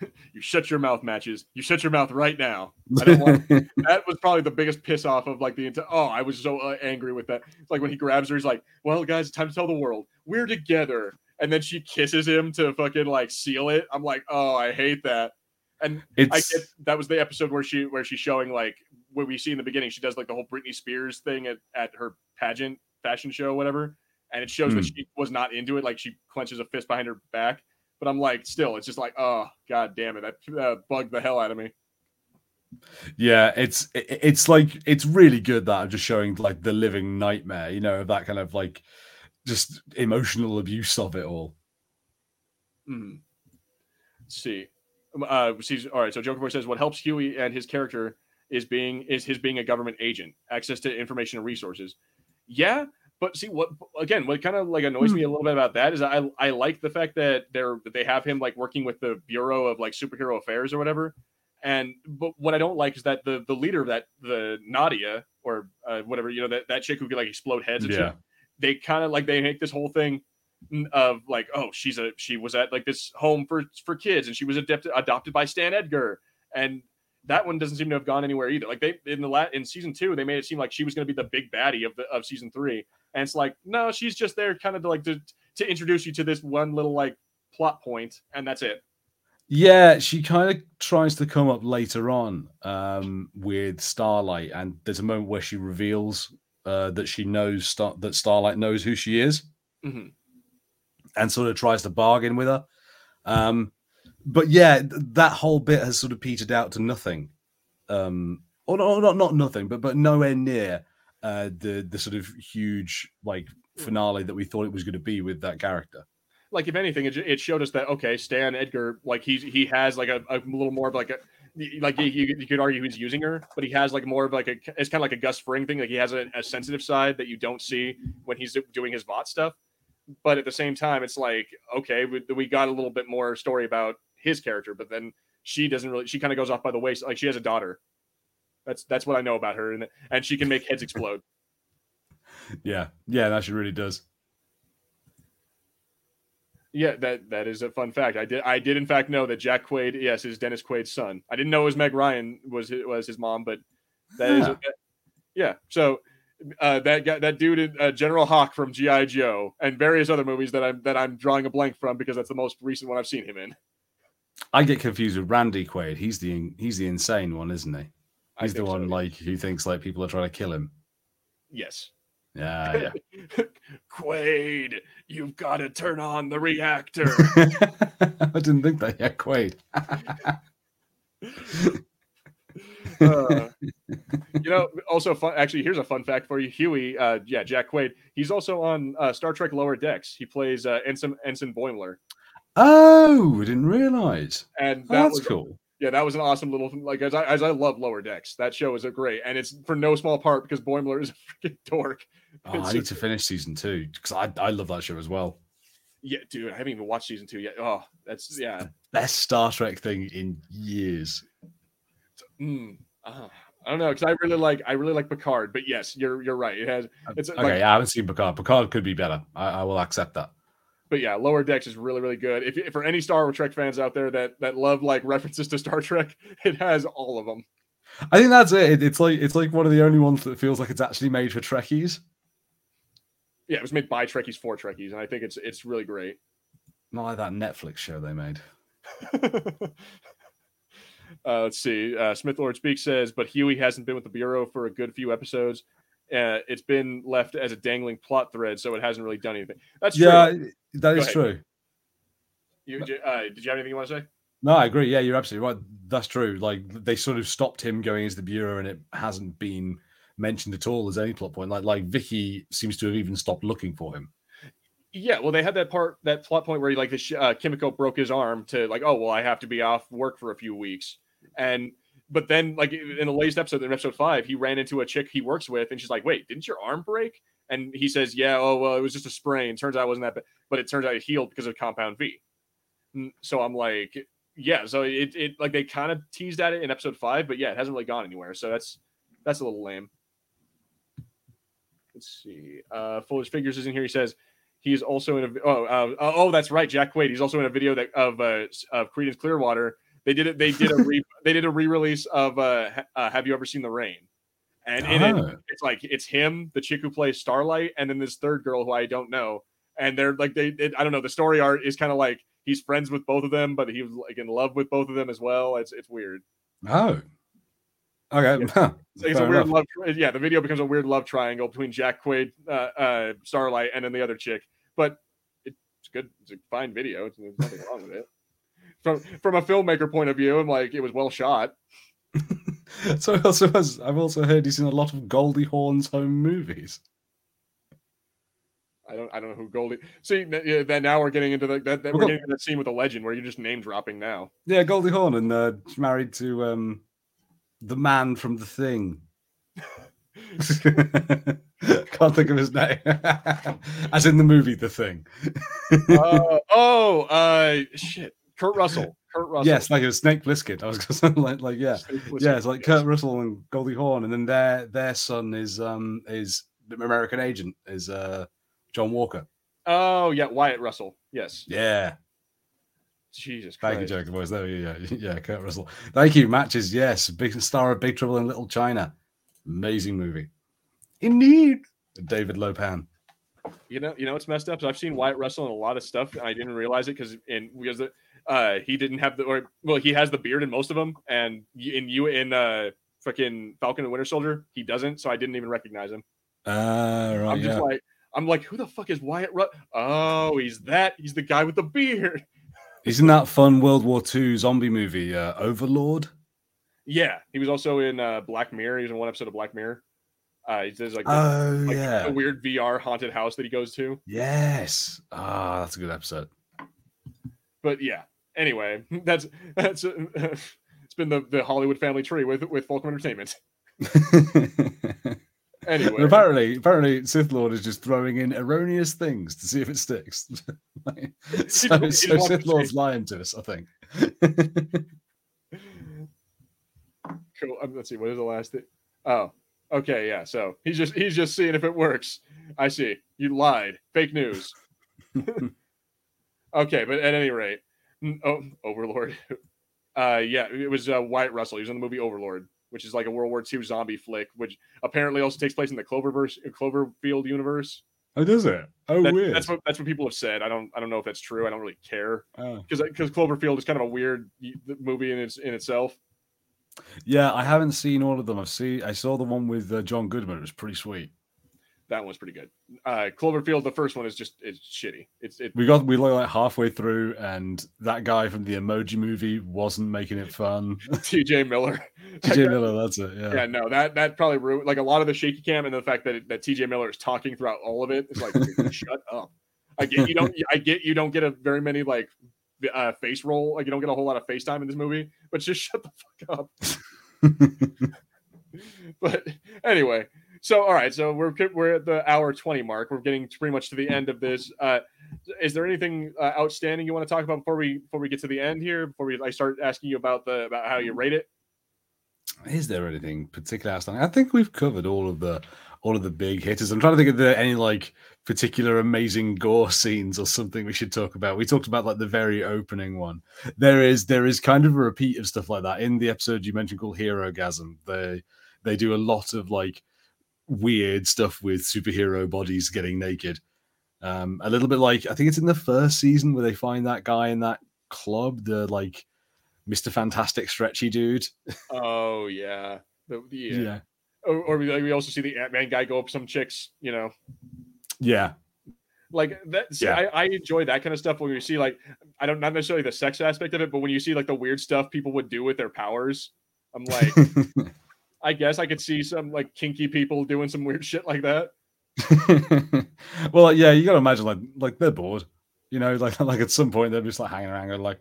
you shut your mouth, matches. You shut your mouth right now. I don't want. that was probably the biggest piss off of like the entire. Oh, I was so uh, angry with that. It's like when he grabs her, he's like, "Well, guys, it's time to tell the world we're together." And then she kisses him to fucking like seal it. I'm like, oh, I hate that. And it's... I get that was the episode where she where she's showing like what we see in the beginning. She does like the whole Britney Spears thing at, at her pageant fashion show, whatever and it shows mm. that hmm. she was not into it. Like she clenches a fist behind her back. But I'm like, still, it's just like, oh god damn it, that uh, bugged the hell out of me. Yeah, it's it's like it's really good that I'm just showing like the living nightmare, you know, of that kind of like just emotional abuse of it all. Mm. Let's see. Um, uh, all right. So Joker Voice says what helps Hughie and his character is being is his being a government agent, access to information and resources. Yeah, but see what again? What kind of like annoys mm-hmm. me a little bit about that is I I like the fact that they're they have him like working with the Bureau of like Superhero Affairs or whatever. And but what I don't like is that the the leader of that the Nadia or uh, whatever you know that that chick who could like explode heads. yeah. Shit, they kind of like they make this whole thing of like oh she's a she was at like this home for for kids and she was adopted adopted by Stan Edgar and that one doesn't seem to have gone anywhere either. Like they in the la- in season two, they made it seem like she was going to be the big baddie of the of season three, and it's like no, she's just there kind of like to to introduce you to this one little like plot point, and that's it. Yeah, she kind of tries to come up later on um, with Starlight, and there's a moment where she reveals uh, that she knows Star- that Starlight knows who she is, mm-hmm. and sort of tries to bargain with her. Um, but yeah, that whole bit has sort of petered out to nothing. Um, or, or not not nothing, but but nowhere near uh, the the sort of huge like finale that we thought it was going to be with that character. Like if anything, it, it showed us that okay, Stan Edgar, like he's he has like a, a little more of like a like you, you, could argue he's using her, but he has like more of like a it's kind of like a Gus Fring thing. Like he has a, a sensitive side that you don't see when he's doing his Vought stuff. But at the same time, it's like okay, we, we got a little bit more story about his character, but then she doesn't really. She kind of goes off by the waist. Like she has a daughter. That's that's what I know about her, and and she can make heads explode. yeah, yeah, that she really does. Yeah, that that is a fun fact. I did I did in fact know that Jack Quaid, yes, is Dennis Quaid's son. I didn't know it was Meg Ryan was his, was his mom, but that is Huh. yeah. So uh, that guy, that dude, uh, General Hawk from GI Joe, and various other movies that I'm that I'm drawing a blank from because that's the most recent one I've seen him in. I get confused with Randy Quaid. He's the he's the insane one, isn't he? He's the think so, one yeah. like who thinks like people are trying to kill him. yes. Yeah, yeah. Quaid, you've got to turn on the reactor. I didn't think that. Yeah, Quaid. Uh, you know, also fun. Actually, here's a fun fact for you. Hughie, uh, yeah, Jack Quaid. He's also on uh, Star Trek Lower Decks. He plays uh, Ensign Ensign Boimler, Oh, I didn't realize. and Oh, that that's was cool. Yeah, that was an awesome little like as I as I love Lower Decks. That show is a great, and it's for no small part because Boimler is a freaking dork. Oh, I need to finish season two because I, I love that show as well. Yeah, dude, I haven't even watched season two yet. Oh, that's yeah. Best Star Trek thing in years. Mm, uh, I don't know because I really like I really like Picard, but yes, you're you're right. It has it's Okay, like yeah, I haven't seen Picard. Picard could be better. I, I will accept that. But yeah, Lower Decks is really, really good. If, if for any Star Trek fans out there that that love like references to Star Trek, it has all of them. I think that's it. It- It's like it's like one of the only ones that feels like it's actually made for Trekkies. Yeah, it was made by Trekkies for Trekkies, and I think it's it's really great. Not like that Netflix show they made. uh, let's see. Uh, Sith Lord Speak says, but Hughie hasn't been with the Bureau for a good few episodes. Uh, it's been left as a dangling plot thread, so it hasn't really done anything. That's true. yeah, that is ahead. true. You, uh, did you have anything you want to say? No, I agree. Yeah, you're absolutely right. That's true. Like they sort of stopped him going into the bureau, and it hasn't been mentioned at all as any plot point. Like like Vicky seems to have even stopped looking for him. Yeah, well, they had that part, that plot point where he like the uh, Kimiko broke his arm to like, oh well, I have to be off work for a few weeks, and but then like in the latest episode, in episode five, he ran into a chick he works with, and she's like, wait, didn't your arm break? And he says, yeah, oh well, it was just a sprain. Turns out it wasn't that bad, but it turns out it healed because of Compound V. So I'm like, yeah, so it it like they kind of teased at it in episode five, but yeah, it hasn't really gone anywhere. So that's that's a little lame. Let's see. Uh Fuller's figures is in here. He says he's also in a oh uh, oh that's right, Jack Quaid. He's also in a video that of uh of Creedence Clearwater. They did it. They did a re, they did a re-release of uh, uh Have You Ever Seen the Rain? And in it, Oh. it's like it's him, the chick who plays Starlight, and then this third girl who I don't know. And they're like they, it, I don't know. The story art is kind of like he's friends with both of them, but he was like in love with both of them as well. It's it's weird. Oh, okay. huh, So it's fair a weird enough. love. Yeah, the video becomes a weird love triangle between Jack Quaid, uh, uh, Starlight, and then the other chick. But it's good. It's a fine video. It's, there's nothing wrong with it. From from a filmmaker point of view, I'm like it was well shot. so I also has, I've also heard he's in a lot of Goldie Hawn's home movies. I don't I don't know who Goldie. See then now we're getting into the, that, that we're getting into that scene with the legend where you're just name dropping now. Yeah, Goldie Hawn, and uh, she's married to um, the man from The Thing. Can't think of his name. As in the movie The Thing. uh, oh, uh, shit, Kurt Russell. Kurt Russell. yes, like it was Snake Plissken. I was gonna like, like yeah, yeah. It's like Yes. Kurt Russell and Goldie Hawn, and then their their son is um is the American Agent is uh John Walker. Oh yeah, Wyatt Russell. Yes. Yeah, Jesus thank you, Christ. Jacob Boys. There, yeah, yeah, Kurt Russell. Thank you. Matches, yes. Big star of Big Trouble in Little China. Amazing movie. Indeed. David Lopan. You know, you know what's messed up? is I've seen Wyatt Russell in a lot of stuff, and I didn't realize it because in because the, uh he didn't have the or well he has the beard in most of them, and in you in uh fucking Falcon and Winter Soldier he doesn't, so I didn't even recognize him. Uh, right, I'm yeah. just like I'm like who the fuck is Wyatt Russell? Oh, he's that. He's the guy with the beard. Isn't that fun World War II zombie movie, uh, Overlord? Yeah, he was also in uh Black Mirror. He was in one episode of Black Mirror. Uh, he does like, the- Oh, like yeah. a weird VR haunted house that he goes to. Yes. Ah, that's a good episode. but yeah. Anyway, that's that's it's been the, the Hollywood family tree with with Fulcrum Entertainment. Anyway, And apparently, apparently, Sith Lord is just throwing in erroneous things to see if it sticks. Like, so, so Sith Lord's say- lying to us, I think. cool. Um, let's see. What is the last thing? Oh, okay, yeah. So he's just he's just seeing if it works. I see. You lied. Fake news. Okay, but at any rate, oh, Overlord. Uh, yeah, it was uh, Wyatt Russell. He was in the movie Overlord, which is like a World War II zombie flick, which apparently also takes place in the Cloververse, Cloverfield universe. Oh, does it? Oh, that, weird. That's what that's what people have said. I don't I don't know if that's true. I don't really care because Oh. because Cloverfield is kind of a weird movie in its in itself. Yeah, I haven't seen all of them. I've seen. I saw the one with uh, John Goodman. It was pretty sweet. That one's pretty good. Uh, Cloverfield, the first one is just it's shitty. It's it. We got we were like halfway through, and that guy from the Emoji Movie wasn't making it fun. T.J. Miller. TJ Miller, that's it. Yeah. Yeah, no, that that probably ruined like a lot of the shaky cam and the fact that that T.J. Miller is talking throughout all of it. It's like shut up. I get you don't I get you don't get a very many like uh, face roll like you don't get a whole lot of FaceTime in this movie, but just shut the fuck up. but anyway, so all right, so we're we're at the hour twenty mark. We're getting pretty much to the end of this. Uh, is there anything uh, outstanding you want to talk about before we before we get to the end here? Before we I start asking you about the about how you rate it? Is there anything particular outstanding? I think we've covered all of the all of the big hitters. I'm trying to think of any like particular amazing gore scenes or something we should talk about. We talked about like the very opening one. There is there is kind of a repeat of stuff like that in the episode you mentioned called Herogasm. They they do a lot of like weird stuff with superhero bodies getting naked. Um, a little bit like I think it's in the first season where they find that guy in that club, the like Mr. Fantastic stretchy dude. Oh yeah, the, the yeah. Or, or we, like, we also see the Ant Man guy go up some chicks, you know, Yeah. like that. See, Yeah. I, I enjoy that kind of stuff when you see like I don't not necessarily the sex aspect of it, but when you see like the weird stuff people would do with their powers, I'm like, I guess I could see some like kinky people doing some weird shit like that. well, yeah, you got to imagine like like they're bored, you know, like like at some point they're just like hanging around, going like,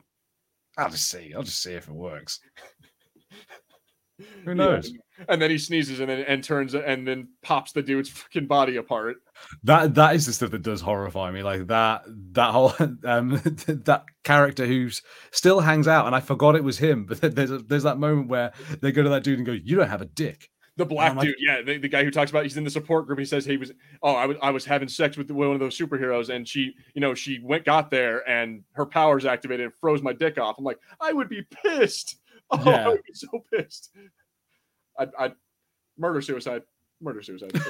I'll just see, I'll just see if it works. Who Yeah. knows? And then he sneezes and then and turns and then pops the dude's fucking body apart. That that is the stuff that does horrify me. Like that that whole um that character who's still hangs out, and I forgot it was him. But there's a, there's that moment where they go to that dude and go, "You don't have a dick." The black like- dude, yeah, the, the guy who talks about he's in the support group. He says he was, oh, I was, I was having sex with one of those superheroes, and she, you know, she went, got there, and her powers activated and froze my dick off. I'm like, I would be pissed. Oh, Yeah. I would be so pissed. I'd, I'd murder suicide, murder suicide. I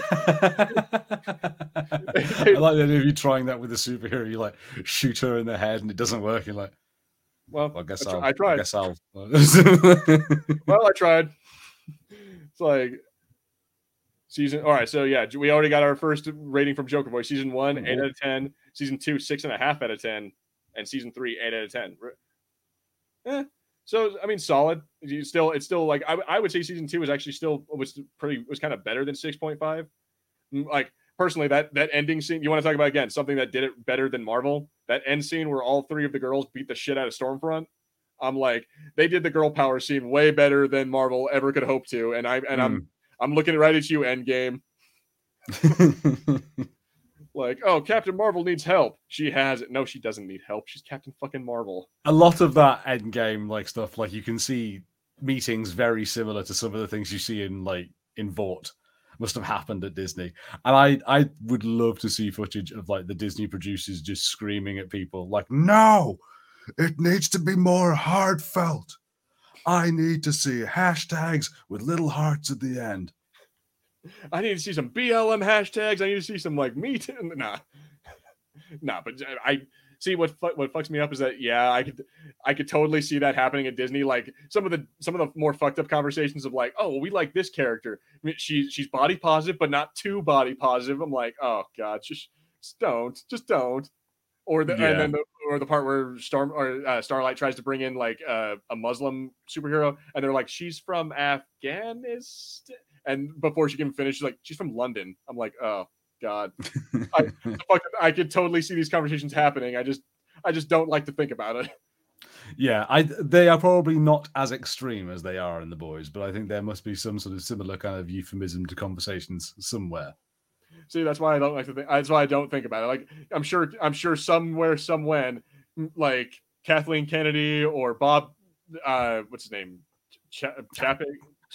like the idea of you trying that with a superhero. You like shoot her in the head and it doesn't work. You're like, Well, well, I guess I, I'll, I tried. I guess I'll. well, I tried. It's like season. All right, so yeah, we already got our first rating from Joker Voice. Season one, eight Mhm. out of ten. Season two, six and a half out of ten, and season three, eight out of ten. Eh, so I mean, solid. You still, it's still like I, I would say season two is actually still was pretty was kind of better than six point five. Mm, like personally, that that ending scene. You want to talk about again something that did it better than Marvel? That end scene where all three of the girls beat the shit out of Stormfront. I'm like, they did the girl power scene way better than Marvel ever could hope to, and I and I'm hmm. I'm looking right at you, Endgame. Like, oh, Captain Marvel needs help. She has it. No, she doesn't need help. She's Captain fucking Marvel. a lot of that end game like stuff like you can see meetings very similar to some of the things you see in like in Vought must have happened at Disney. And I I would love to see footage of like the Disney producers just screaming at people like no it needs to be more heartfelt. I need to see hashtags with little hearts at the end. I need to see some BLM hashtags. I need to see some like me too. Nah, nah. But I see what fu- what fucks me up is that yeah, I could I could totally see that happening at Disney. Like some of the some of the more fucked up conversations of like, oh, well, we like this character. I mean, she she's body positive, but not too body positive. I'm like, oh god, just, just don't, just don't. Or the Yeah. and then the or the part where Storm or uh, Starlight tries to bring in like uh, a Muslim superhero, and they're like, she's from Afghanistan, and before she can finish, she's like, she's from London. I'm like, oh god, fuck, I could totally see these conversations happening. I just I just don't like to think about it. Yeah, I they are probably not as extreme as they are in the boys, but I think there must be some sort of similar kind of euphemism to conversations somewhere. See, that's why I don't like to think. That's why I don't think about it. Like, I'm sure, I'm sure somewhere, somewhen, m- like Kathleen Kennedy or Bob, uh, what's his name, Ch- Chapek.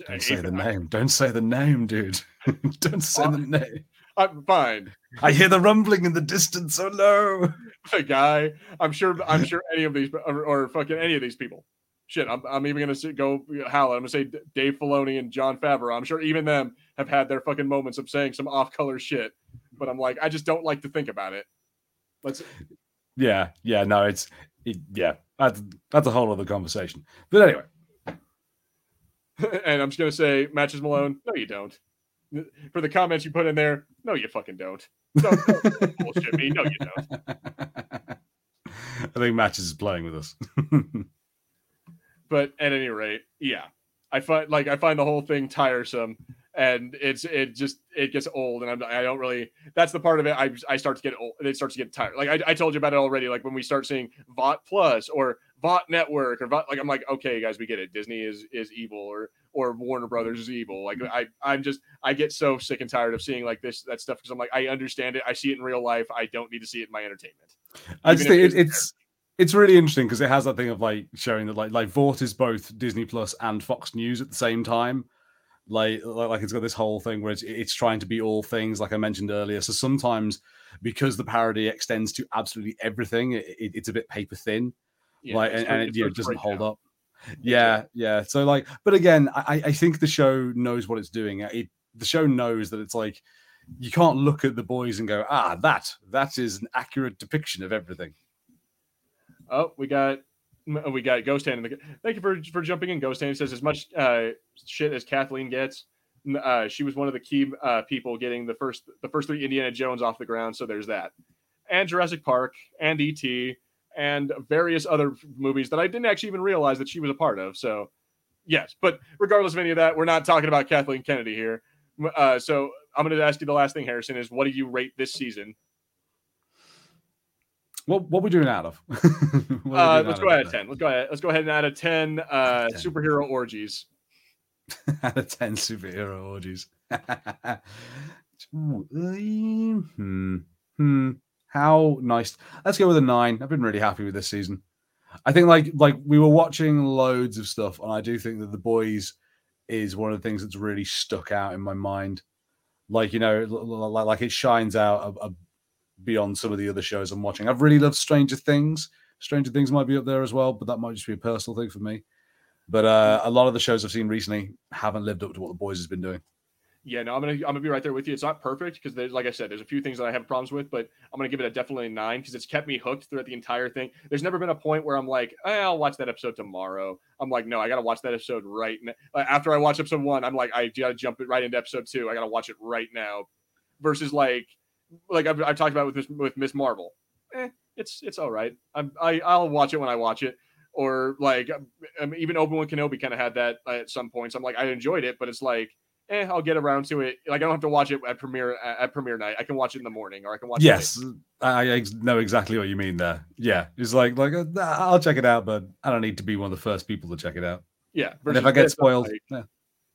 Don't say the name. Don't say the name, dude. Don't say the name. I'm fine. I hear the rumbling in the distance. Oh no! The guy. I'm sure. I'm sure any of these or, or fucking any of these people. Shit, I'm, I'm even gonna say, go howl. I'm gonna say Dave Filoni and Jon Favreau. I'm sure even them have had their fucking moments of saying some off-color shit. But I'm like, I just don't like to think about it. Let's. Yeah, yeah, no, it's it, yeah. That's that's a whole other conversation. But anyway, and I'm just gonna say, matches Malone. No, you don't. For the comments you put in there, no, you fucking don't. Don't, don't bullshit me. No, you don't. I think matches is playing with us. but at any rate, yeah, I find like I find the whole thing tiresome, and it's it just it gets old, and I'm I don't really. That's the part of it. I I start to get old. It starts to get tired. Like I, I told you about it already. Like when we start seeing Vought Plus or Vought Network or Vought, like I'm like, okay, guys, we get it. Disney is is evil, or or Warner Brothers is evil. Like mm-hmm. I I'm just I get so sick and tired of seeing like this that stuff because I'm like I understand it. I see it in real life. I don't need to see it in my entertainment. I just think it, it's it's really interesting because it has that thing of like showing that like like Vought is both Disney Plus and Fox News at the same time. Like, like it's got this whole thing where it's, it's trying to be all things, like I mentioned earlier. So sometimes because the parody extends to absolutely everything, it, it, it's a bit paper thin, yeah, like and, and it, you know, doesn't hold up. Yeah, yeah. So like, but again, I, I think the show knows what it's doing. It the show knows that it's like you can't look at the boys and go, ah, that that is an accurate depiction of everything. Oh, we got we got Ghost Hand. The, thank you for for jumping in. Ghost Hand says as much uh, shit as Kathleen gets. Uh, she was one of the key uh, people getting the first the first three Indiana Jones off the ground. So there's that, and Jurassic Park, and ET, and various other movies that I didn't actually even realize that she was a part of. So yes, but regardless of any of that, we're not talking about Kathleen Kennedy here. Uh, so I'm going to ask you the last thing, Harrison, is what do you rate this season? What what we doing out of? uh, let's go ahead of ten. Let's go ahead. Let's go ahead and add a ten, uh, 10. superhero orgies. out of ten superhero orgies. hmm. Hmm. How nice. Let's go with a nine. I've been really happy with this season. I think like like we were watching loads of stuff, and I do think that the boys is one of the things that's really stuck out in my mind. Like you know, like, like it shines out a, a beyond some of the other shows I'm watching. I've really loved Stranger Things. Stranger Things might be up there as well, but that might just be a personal thing for me. But uh, a lot of the shows I've seen recently haven't lived up to what the boys has been doing. Yeah, no, I'm gonna I'm gonna be right there with you. It's not perfect because there's like I said, there's a few things that I have problems with, but I'm gonna give it a definitely nine because it's kept me hooked throughout the entire thing. There's never been a point where I'm like, eh, I'll watch that episode tomorrow. I'm like, no, I gotta watch that episode right now. After I watch episode one, I'm like, I gotta jump it right into episode two. I gotta watch it right now. Versus like like I've, I've talked about with with Miss Marvel. Eh, it's it's all right. I'm, I I'll watch it when I watch it. Or like um, even Obi Wan Kenobi kind of had that at some points. I'm like I enjoyed it, but it's like eh, I'll get around to it. Like I don't have to watch it at premiere at premiere night. I can watch it in the morning, or I can watch. Yes, I, I know exactly what you mean there. Yeah, it's like like uh, I'll check it out, but I don't need to be one of the first people to check it out. Yeah, and if I get spoiled, like, yeah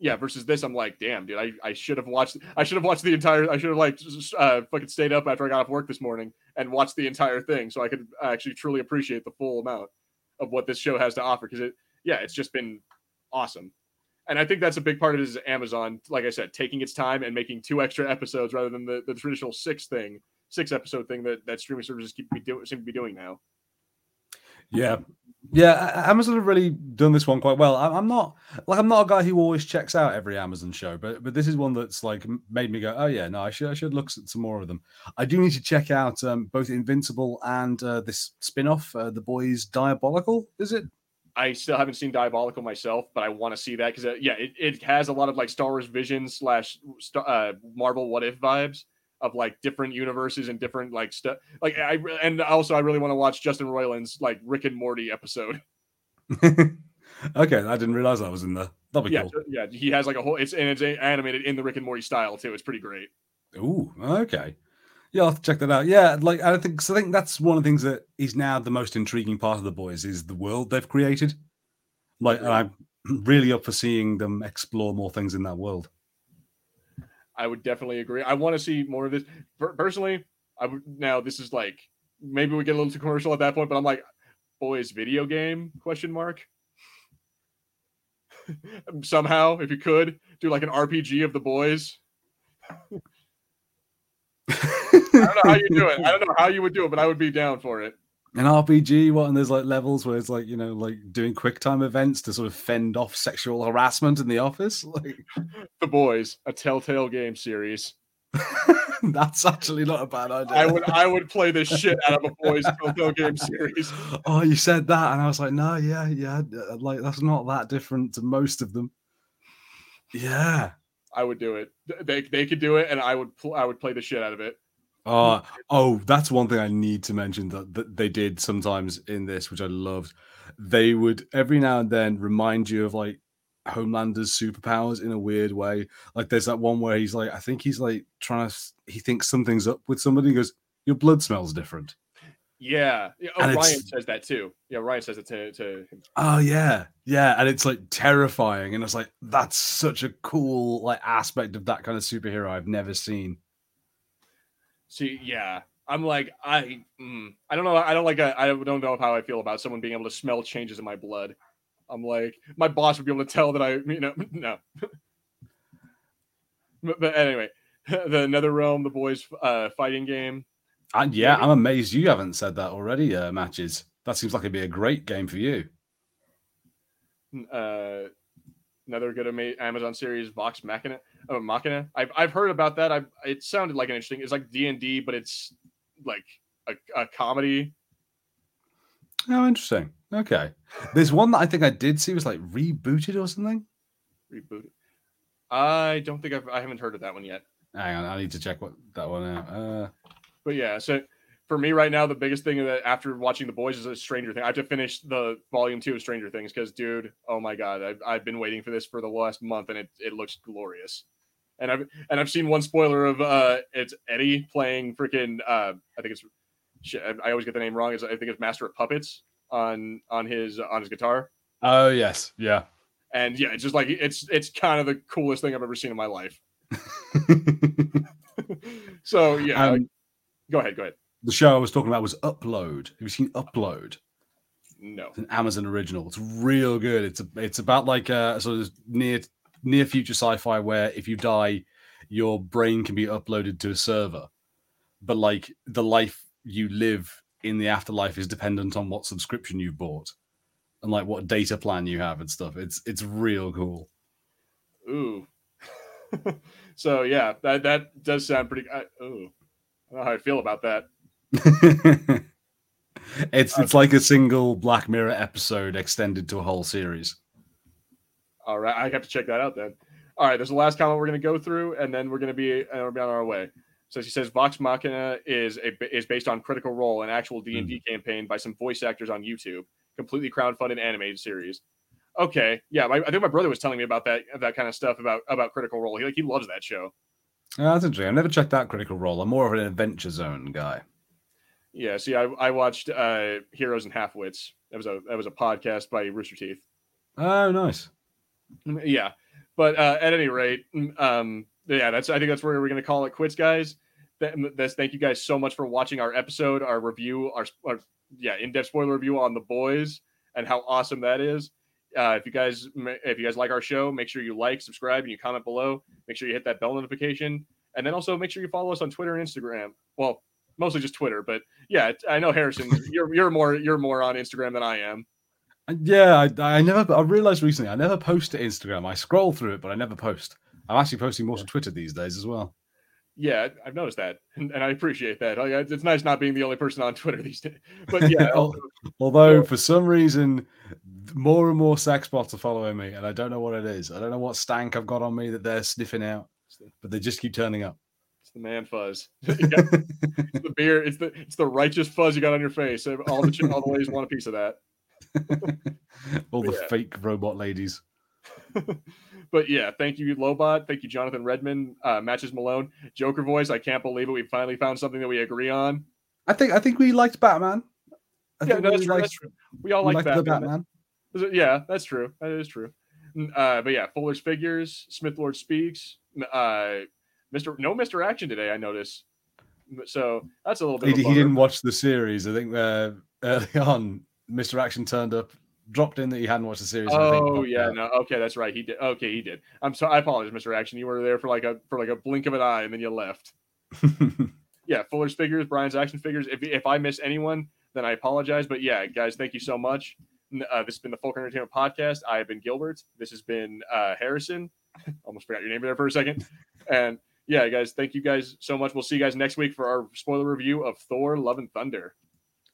yeah versus this i'm like damn dude i, I should have watched i should have watched the entire i should have like uh fucking stayed up after i got off work this morning and watched the entire thing so i could actually truly appreciate the full amount of what this show has to offer because it yeah it's just been awesome and i think that's a big part of it is amazon like i said taking its time and making two extra episodes rather than the, the traditional six thing six episode thing that that streaming services keep be doing seem to be doing now yeah yeah, Amazon have really done this one quite well. I'm not like I'm not a guy who always checks out every Amazon show, but but this is one that's like made me go, oh yeah, no, I should I should look at some more of them. I do need to check out um, both Invincible and uh, this spin-off, uh, The Boys Diabolical. Is it? I still haven't seen Diabolical myself, but I want to see that because uh, yeah, it, it has a lot of like Star Wars Vision slash uh, Marvel What If vibes of like different universes and different like stuff. Like I and also I really want to watch Justin Roiland's like Rick and Morty episode. okay, I didn't realize that was in there. That'd be yeah, cool. Yeah, he has like a whole. It's and it's animated in the Rick and Morty style too. It's pretty great. Ooh, okay. Yeah, I'll check that out. Yeah, like I think so. I think that's one of the things that is now the most intriguing part of the boys is the world they've created. Like, I'm really up for seeing them explore more things in that world. I would definitely agree. I want to see more of this. Personally, I would now this is like maybe we get a little too commercial at that point, but I'm like, boys, video game question mark. Somehow, if you could do like an RPG of the boys. don't know how you do it. I don't know how you would do it, but I would be down for it. An RPG, what? And there's like levels where it's like you know, like doing quick time events to sort of fend off sexual harassment in the office. Like The Boys, a Telltale game series. that's actually not a bad idea. I would I would play the shit out of a Boys Telltale game series. oh, you said that, and I was like, no, yeah, yeah, uh, like that's not that different to most of them. Yeah. I would do it. They they could do it, and I would pl- I would play the shit out of it. Uh, oh, that's one thing I need to mention that, that they did sometimes in this, which I loved. They would every now and then remind you of like Homelander's superpowers in a weird way. Like there's that one where he's like, I think he's like trying to, he thinks something's up with somebody. He goes, Your blood smells different. Yeah. yeah. Oh, And Ryan says that too. Yeah, Ryan says it to, to him. Oh, yeah. Yeah. And it's like terrifying. And it's like, that's such a cool like aspect of that kind of superhero I've never seen. See, yeah. I'm like, I mm, I don't know. I don't like a, I don't know how I feel about someone being able to smell changes in my blood. I'm like, my boss would be able to tell that I, you know, no. but, but anyway, the Nether Realm, the boys uh, fighting game. And yeah, I'm amazed you haven't said that already, uh, matches. That seems like it'd be a great game for you. uh, another good ama- Amazon series, Vox Machina. Oh, Machina. I've I've heard about that. I it sounded like an interesting. It's like D and D, but it's like a, a comedy. Oh, interesting. Okay. There's one that I think I did see was like rebooted or something. Rebooted. I don't think I've I haven't heard of that one yet. Hang on, I need to check what that one out. Uh, But yeah, so for me right now, the biggest thing that after watching The Boys is a Stranger Thing. I have to finish the volume two of Stranger Things because, dude, oh my god, I've, I've been waiting for this for the last month and it, it looks glorious. And I've and I've seen one spoiler of uh it's Eddie playing freaking uh I think it's shit, I- always get the name wrong. It's, I think it's Master of Puppets on on his on his guitar. oh yes, yeah. And yeah, it's just like it's it's kind of the coolest thing I've ever seen in my life. So yeah, Um, like- go ahead, go ahead. The show I was talking about was Upload. Have you seen Upload? No. It's an Amazon original. It's real good. It's a, it's about like a sort of near near future sci-fi where if you die, your brain can be uploaded to a server, but like the life you live in the afterlife is dependent on what subscription you've bought and like what data plan you have and stuff. It's it's real cool. Ooh. so yeah, that that does sound pretty. I, ooh, I don't know how I feel about that. it's it's like a single Black Mirror episode extended to a whole series. All right, I have to check that out then. All right, there's the last comment we're going to go through, and then we're going to be, be on our way. So she says Vox Machina is a, is based on Critical Role, an actual D and D hmm. campaign by some voice actors on YouTube, completely crowdfunded animated series. Okay, yeah, my, I think my brother was telling me about that that kind of stuff about about Critical Role. He like he loves that show. Oh, that's interesting. I've never checked out Critical Role. I'm more of an Adventure Zone guy. Yeah, see, I, I watched uh, Heroes and Halfwits. That was a that was a podcast by Rooster Teeth. Oh, nice. Mm, Yeah, but uh, at any rate, mm, um, yeah, that's I think that's where we're gonna call it quits, guys. That, that's thank you guys so much for watching our episode, our review, our, our yeah in-depth spoiler review on the boys and how awesome that is. Uh, if you guys if you guys like our show, make sure you like, subscribe, and you comment below. Make sure you hit that bell notification, and then also make sure you follow us on Twitter and Instagram. Well, mostly just Twitter, but yeah, I know Harrison, you're you're more you're more on Instagram than I am. Uh, Yeah, I, I never. I realized recently I never post to Instagram. I scroll through it, but I never post. I'm actually posting more to Twitter these days as well. Yeah, I've noticed that, and, and I appreciate that. Like, it's nice not being the only person on Twitter these days. But yeah, Al- Although for some reason, more and more sex bots are following me, and I don't know what it is. I don't know what stank I've got on me that they're sniffing out, but they just keep turning up. It's the man fuzz. Got- it's the beer. It's the it's the righteous fuzz you got on your face. All the all the ladies want a piece of that. All the Yeah. fake robot ladies. But yeah, thank you, Lobot. Thank you, Jonathan Redmond, uh, Matches Malone, Joker voice. I can't believe it. We finally found something that we agree on. I think. I think we liked Batman. I yeah, think no, we that's true. liked- That's true. We all we like liked the Batman. Batman. Yeah, that's true. That is true. Uh, but yeah, Fuller's figures, Sith Lord Speaks. Uh, Mr. No Mr. Action today, I notice. So that's a little bit. He, he didn't watch the series. I think uh, early on, Mr. Action turned up, dropped in that he hadn't watched the series. Oh yeah, no, okay, that's right. He did. Okay, he did. I'm sorry. I apologize, Mr. Action. You were there for like a for like a blink of an eye, and then you left. yeah, Fuller's figures, Brian's action figures. If if I miss anyone, then I apologize. But yeah, guys, thank you so much. Uh, this has been the Fulcrum Entertainment Podcast. I have been Gilbert. This has been uh, Harrison. Almost forgot your name there for a second. And yeah, guys, thank you guys so much. We'll see you guys next week for our spoiler review of Thor: Love and Thunder.